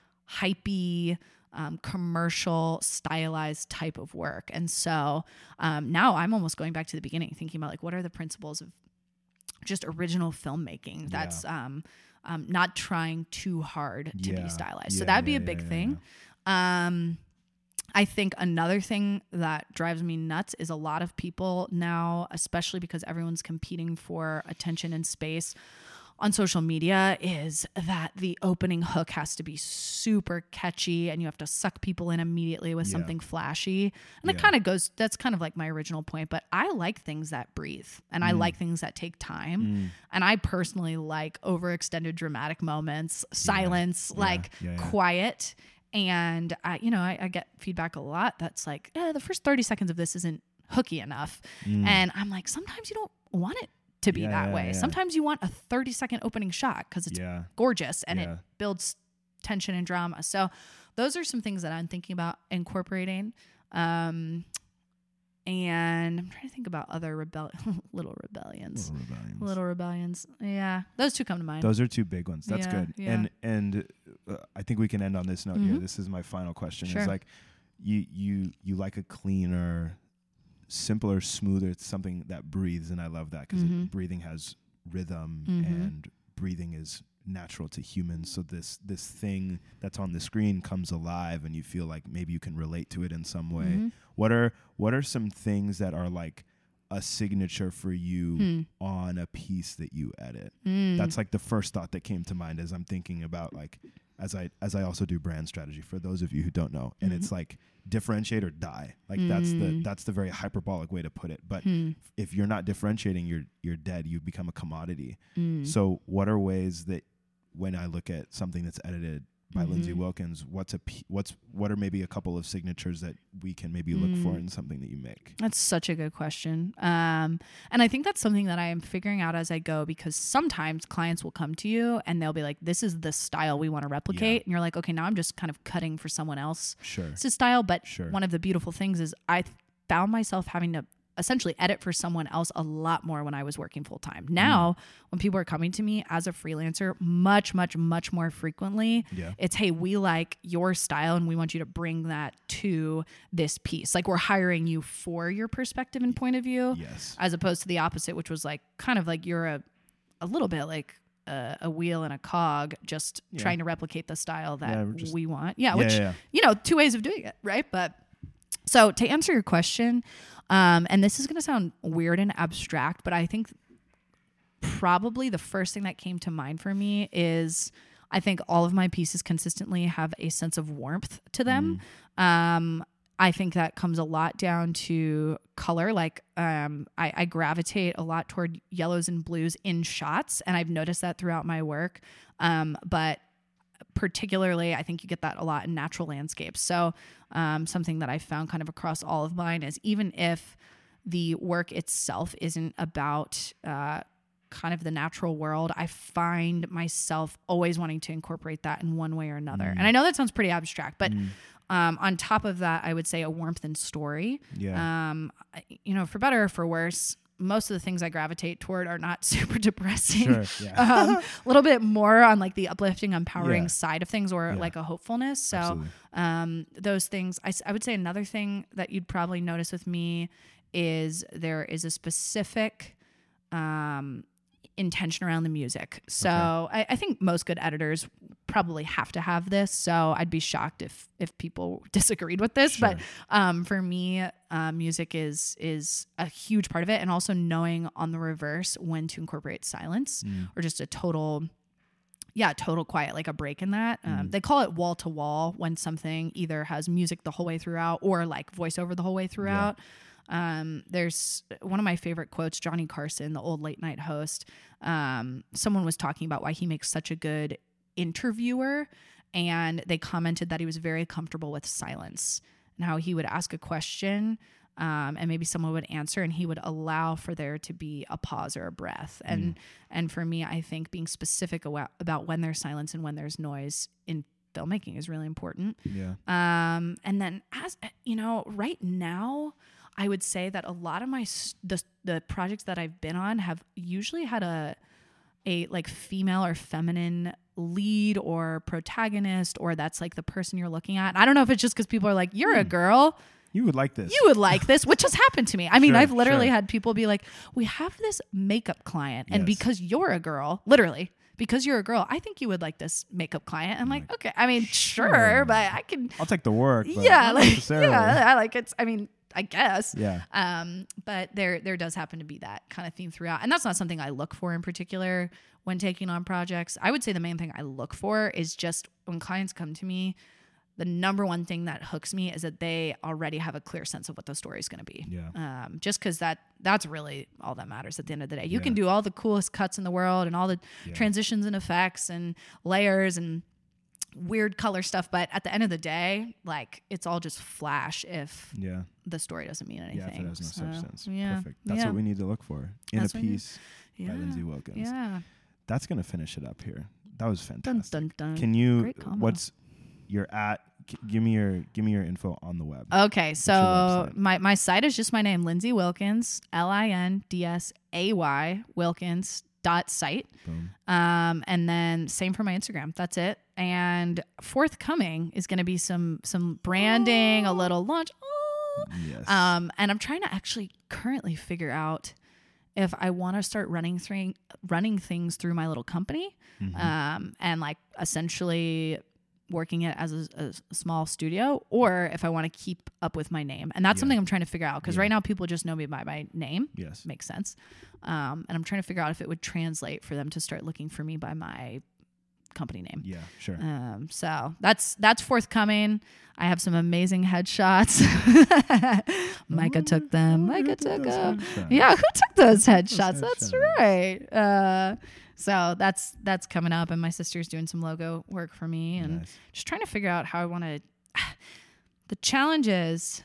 hypey, um, commercial, stylized type of work. And so um, now I'm almost going back to the beginning, thinking about like what are the principles of just original filmmaking that's um, um, not trying too hard to Yeah. be stylized. so Yeah, that'd be a big thing. Um, I think another thing that drives me nuts is a lot of people now, especially because everyone's competing for attention and space on social media, is that the opening hook has to be super catchy and you have to suck people in immediately with Yeah. something flashy. And it kind of goes, that's kind of like my original point, but I like things that breathe and Mm. I like things that take time. And I personally like overextended dramatic moments, silence, Yeah. like Yeah, yeah. quiet. And I, you know, I, I get feedback a lot that's like, eh, the first 30 seconds of this isn't hooky enough. And I'm like, sometimes you don't want it to be. Yeah, that yeah, way. yeah. Sometimes you want a 30 second opening shot because it's gorgeous and it builds tension and drama. So those are some things that I'm thinking about incorporating. Um, and I'm trying to think about other rebel little rebellions. Little rebellions. Little rebellions. Yeah. Those two come to mind. Those are two big ones. That's good. And and uh, I think we can end on this note here. Mhm. This is my final question. Sure. Is like you you you like a cleaner, simpler, smoother It's something that breathes, and I love that because Mhm. breathing has rhythm Mhm. and breathing is natural to humans. So this this thing that's on the screen comes alive, and you feel like maybe you can relate to it in some way. Mhm. What are what are some things that are like a signature for you Hmm. on a piece that you edit? Mm. That's like the first thought that came to mind as I'm thinking about like as I as I also do brand strategy for those of you who don't know. And it's like differentiate or die. Like that's the Mm. that's the very hyperbolic way to put it. But Hmm. if you're not differentiating, you're you're dead. You become a commodity. Mm. So what are ways that when I look at something that's edited by Lindsay Mhm. Wilkins, what's a what's what are maybe a couple of signatures that we can maybe look for Mm. in something that you make? That's such a good question. Um, and I think that's something that I am figuring out as I go because sometimes clients will come to you and they'll be like, this is the style we want to replicate. And you're like, okay, now I'm just kind of cutting for someone else. Sure. It's a style. But Sure. one of the beautiful things is I found myself having to essentially edit for someone else a lot more when I was working full time. Now, mm. when people are coming to me as a freelancer, much, much, much more frequently, Yeah. it's hey, we like your style and we want you to bring that to this piece. Like we're hiring you for your perspective and point of view, Yes. as opposed to the opposite, which was like kind of like you're a a little bit like a, a wheel and a cog, just Yeah. trying to replicate the style that Yeah, just- we want. Yeah, Yeah, which you know, two ways of doing it, right? But so to answer your question, um, and this is going to sound weird and abstract, but I think probably the first thing that came to mind for me is I think all of my pieces consistently have a sense of warmth to them. Um, I think that comes a lot down to color. Like, um, I, I gravitate a lot toward yellows and blues in shots, and I've noticed that throughout my work. Um, but particularly, I think you get that a lot in natural landscapes. So, um, something that I found kind of across all of mine is even if the work itself isn't about uh, kind of the natural world, I find myself always wanting to incorporate that in one way or another. Mm. And I know that sounds pretty abstract, but um, on top of that, I would say a warmth and story. Yeah. Um, you know, for better or for worse, most of the things I gravitate toward are not super depressing. Sure. Yeah. um, a little bit more on like the uplifting, empowering Yeah. side of things, or Yeah. like a hopefulness. So, um, those things. I, I would say another thing that you'd probably notice with me is there is a specific um, intention around the music. So I, I think most good editors probably have to have this. So I'd be shocked if if people disagreed with this. But um, for me, uh, music is is a huge part of it, and also knowing on the reverse when to incorporate silence Mm. or just a total yeah total quiet like a break in that Mm. um, they call it wall to wall when something either has music the whole way throughout or like voiceover the whole way throughout um, there's one of my favorite quotes johnny carson the old late night host. Um, someone was talking about why he makes such a good interviewer and they commented that he was very comfortable with silence and how he would ask a question um, and maybe someone would answer and he would allow for there to be a pause or a breath. And and for me i think being specific about when there's silence and when there's noise in filmmaking is really important. Yeah. um, and then as you know, right now, I would say that a lot of my the the projects that I've been on have usually had a a like female or feminine lead or protagonist or that's like the person you're looking at. I don't know if it's just because people are like, "You're a hmm. girl, You would like this. you would like this," which has happened to me. I mean, Sure, I've literally sure. had people be like, "We have this makeup client, and Yes. because you're a girl, literally." Because you're a girl, I think you would like this makeup client. I'm like, okay. I mean, sure, Sure. but I can I'll take the work. Yeah, like yeah, I like it's. I mean, I guess. Yeah. Um, but there there does happen to be that kind of theme throughout, and that's not something I look for in particular when taking on projects. I would say the main thing I look for is just when clients come to me. The number one thing that hooks me is that they already have a clear sense of what the story is going to be. Yeah. Um, just because that that's really all that matters at the end of the day. You can do all the coolest cuts in the world and all the Yeah. transitions and effects and layers and weird color stuff, but at the end of the day, like it's all just flash if Yeah. the story doesn't mean anything. Yeah. If it has no So, substance. Yeah, Perfect. That's yeah, what we need to look for in That's a what we need. piece yeah, by Lindsay Wilkins. Yeah. That's gonna finish it up here. That was Dun fantastic. dun dun. Can you? What's your at? g- Give me your give me your info on the web. Okay, so my, my site is just my name, Lindsay Wilkins, L I N D S A Y Wilkins dot site. Um, and then same for my Instagram. That's it. And forthcoming is going to be some some branding, a little launch. Oh. Yes. Um, and I'm trying to actually currently figure out if I want to start running through running things through my little company, Mhm. um, and like essentially working it as a, a small studio, or if I want to keep up with my name. And that's Yeah. something I'm trying to figure out because Yeah. right now people just know me by my name. yes. Makes sense. Um, and I'm trying to figure out if it would translate for them to start looking for me by my company name. Yeah. Sure. Um, so that's that's forthcoming. I have some amazing headshots. Micah took them. Micah took them. Yeah, who took those headshots? That's right. Uh, so that's that's coming up, and my sister's doing some logo work for me, and Nice. just trying to figure out how I want to. The challenge is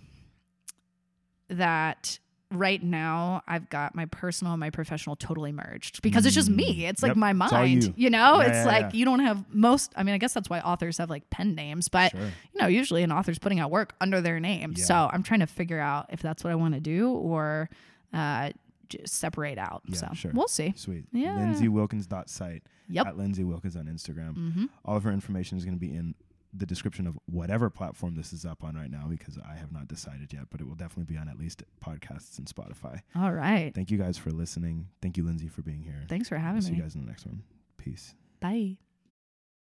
that right now I've got my personal and my professional totally merged because it's just me. Mm. It's like my mind, you. know. Yeah, it's yeah, like yeah. you don't have most. I mean, I guess that's why authors have like pen names, but Sure. you know, usually an author's putting out work under their name. So I'm trying to figure out if that's what I want to do or uh, separate out. Yeah, so sure. we'll see. Sweet. Yeah. LindsayWilkins.site Yep. at Lindsay Wilkins on Instagram. Mm-hmm. All of her information is going to be in the description of whatever platform this is up on right now because I have not decided yet, but it will definitely be on at least podcasts and Spotify. All right. Thank you guys for listening. Thank you, Lindsay, for being here. Thanks for having See me. See you guys in the next one. Peace. Bye.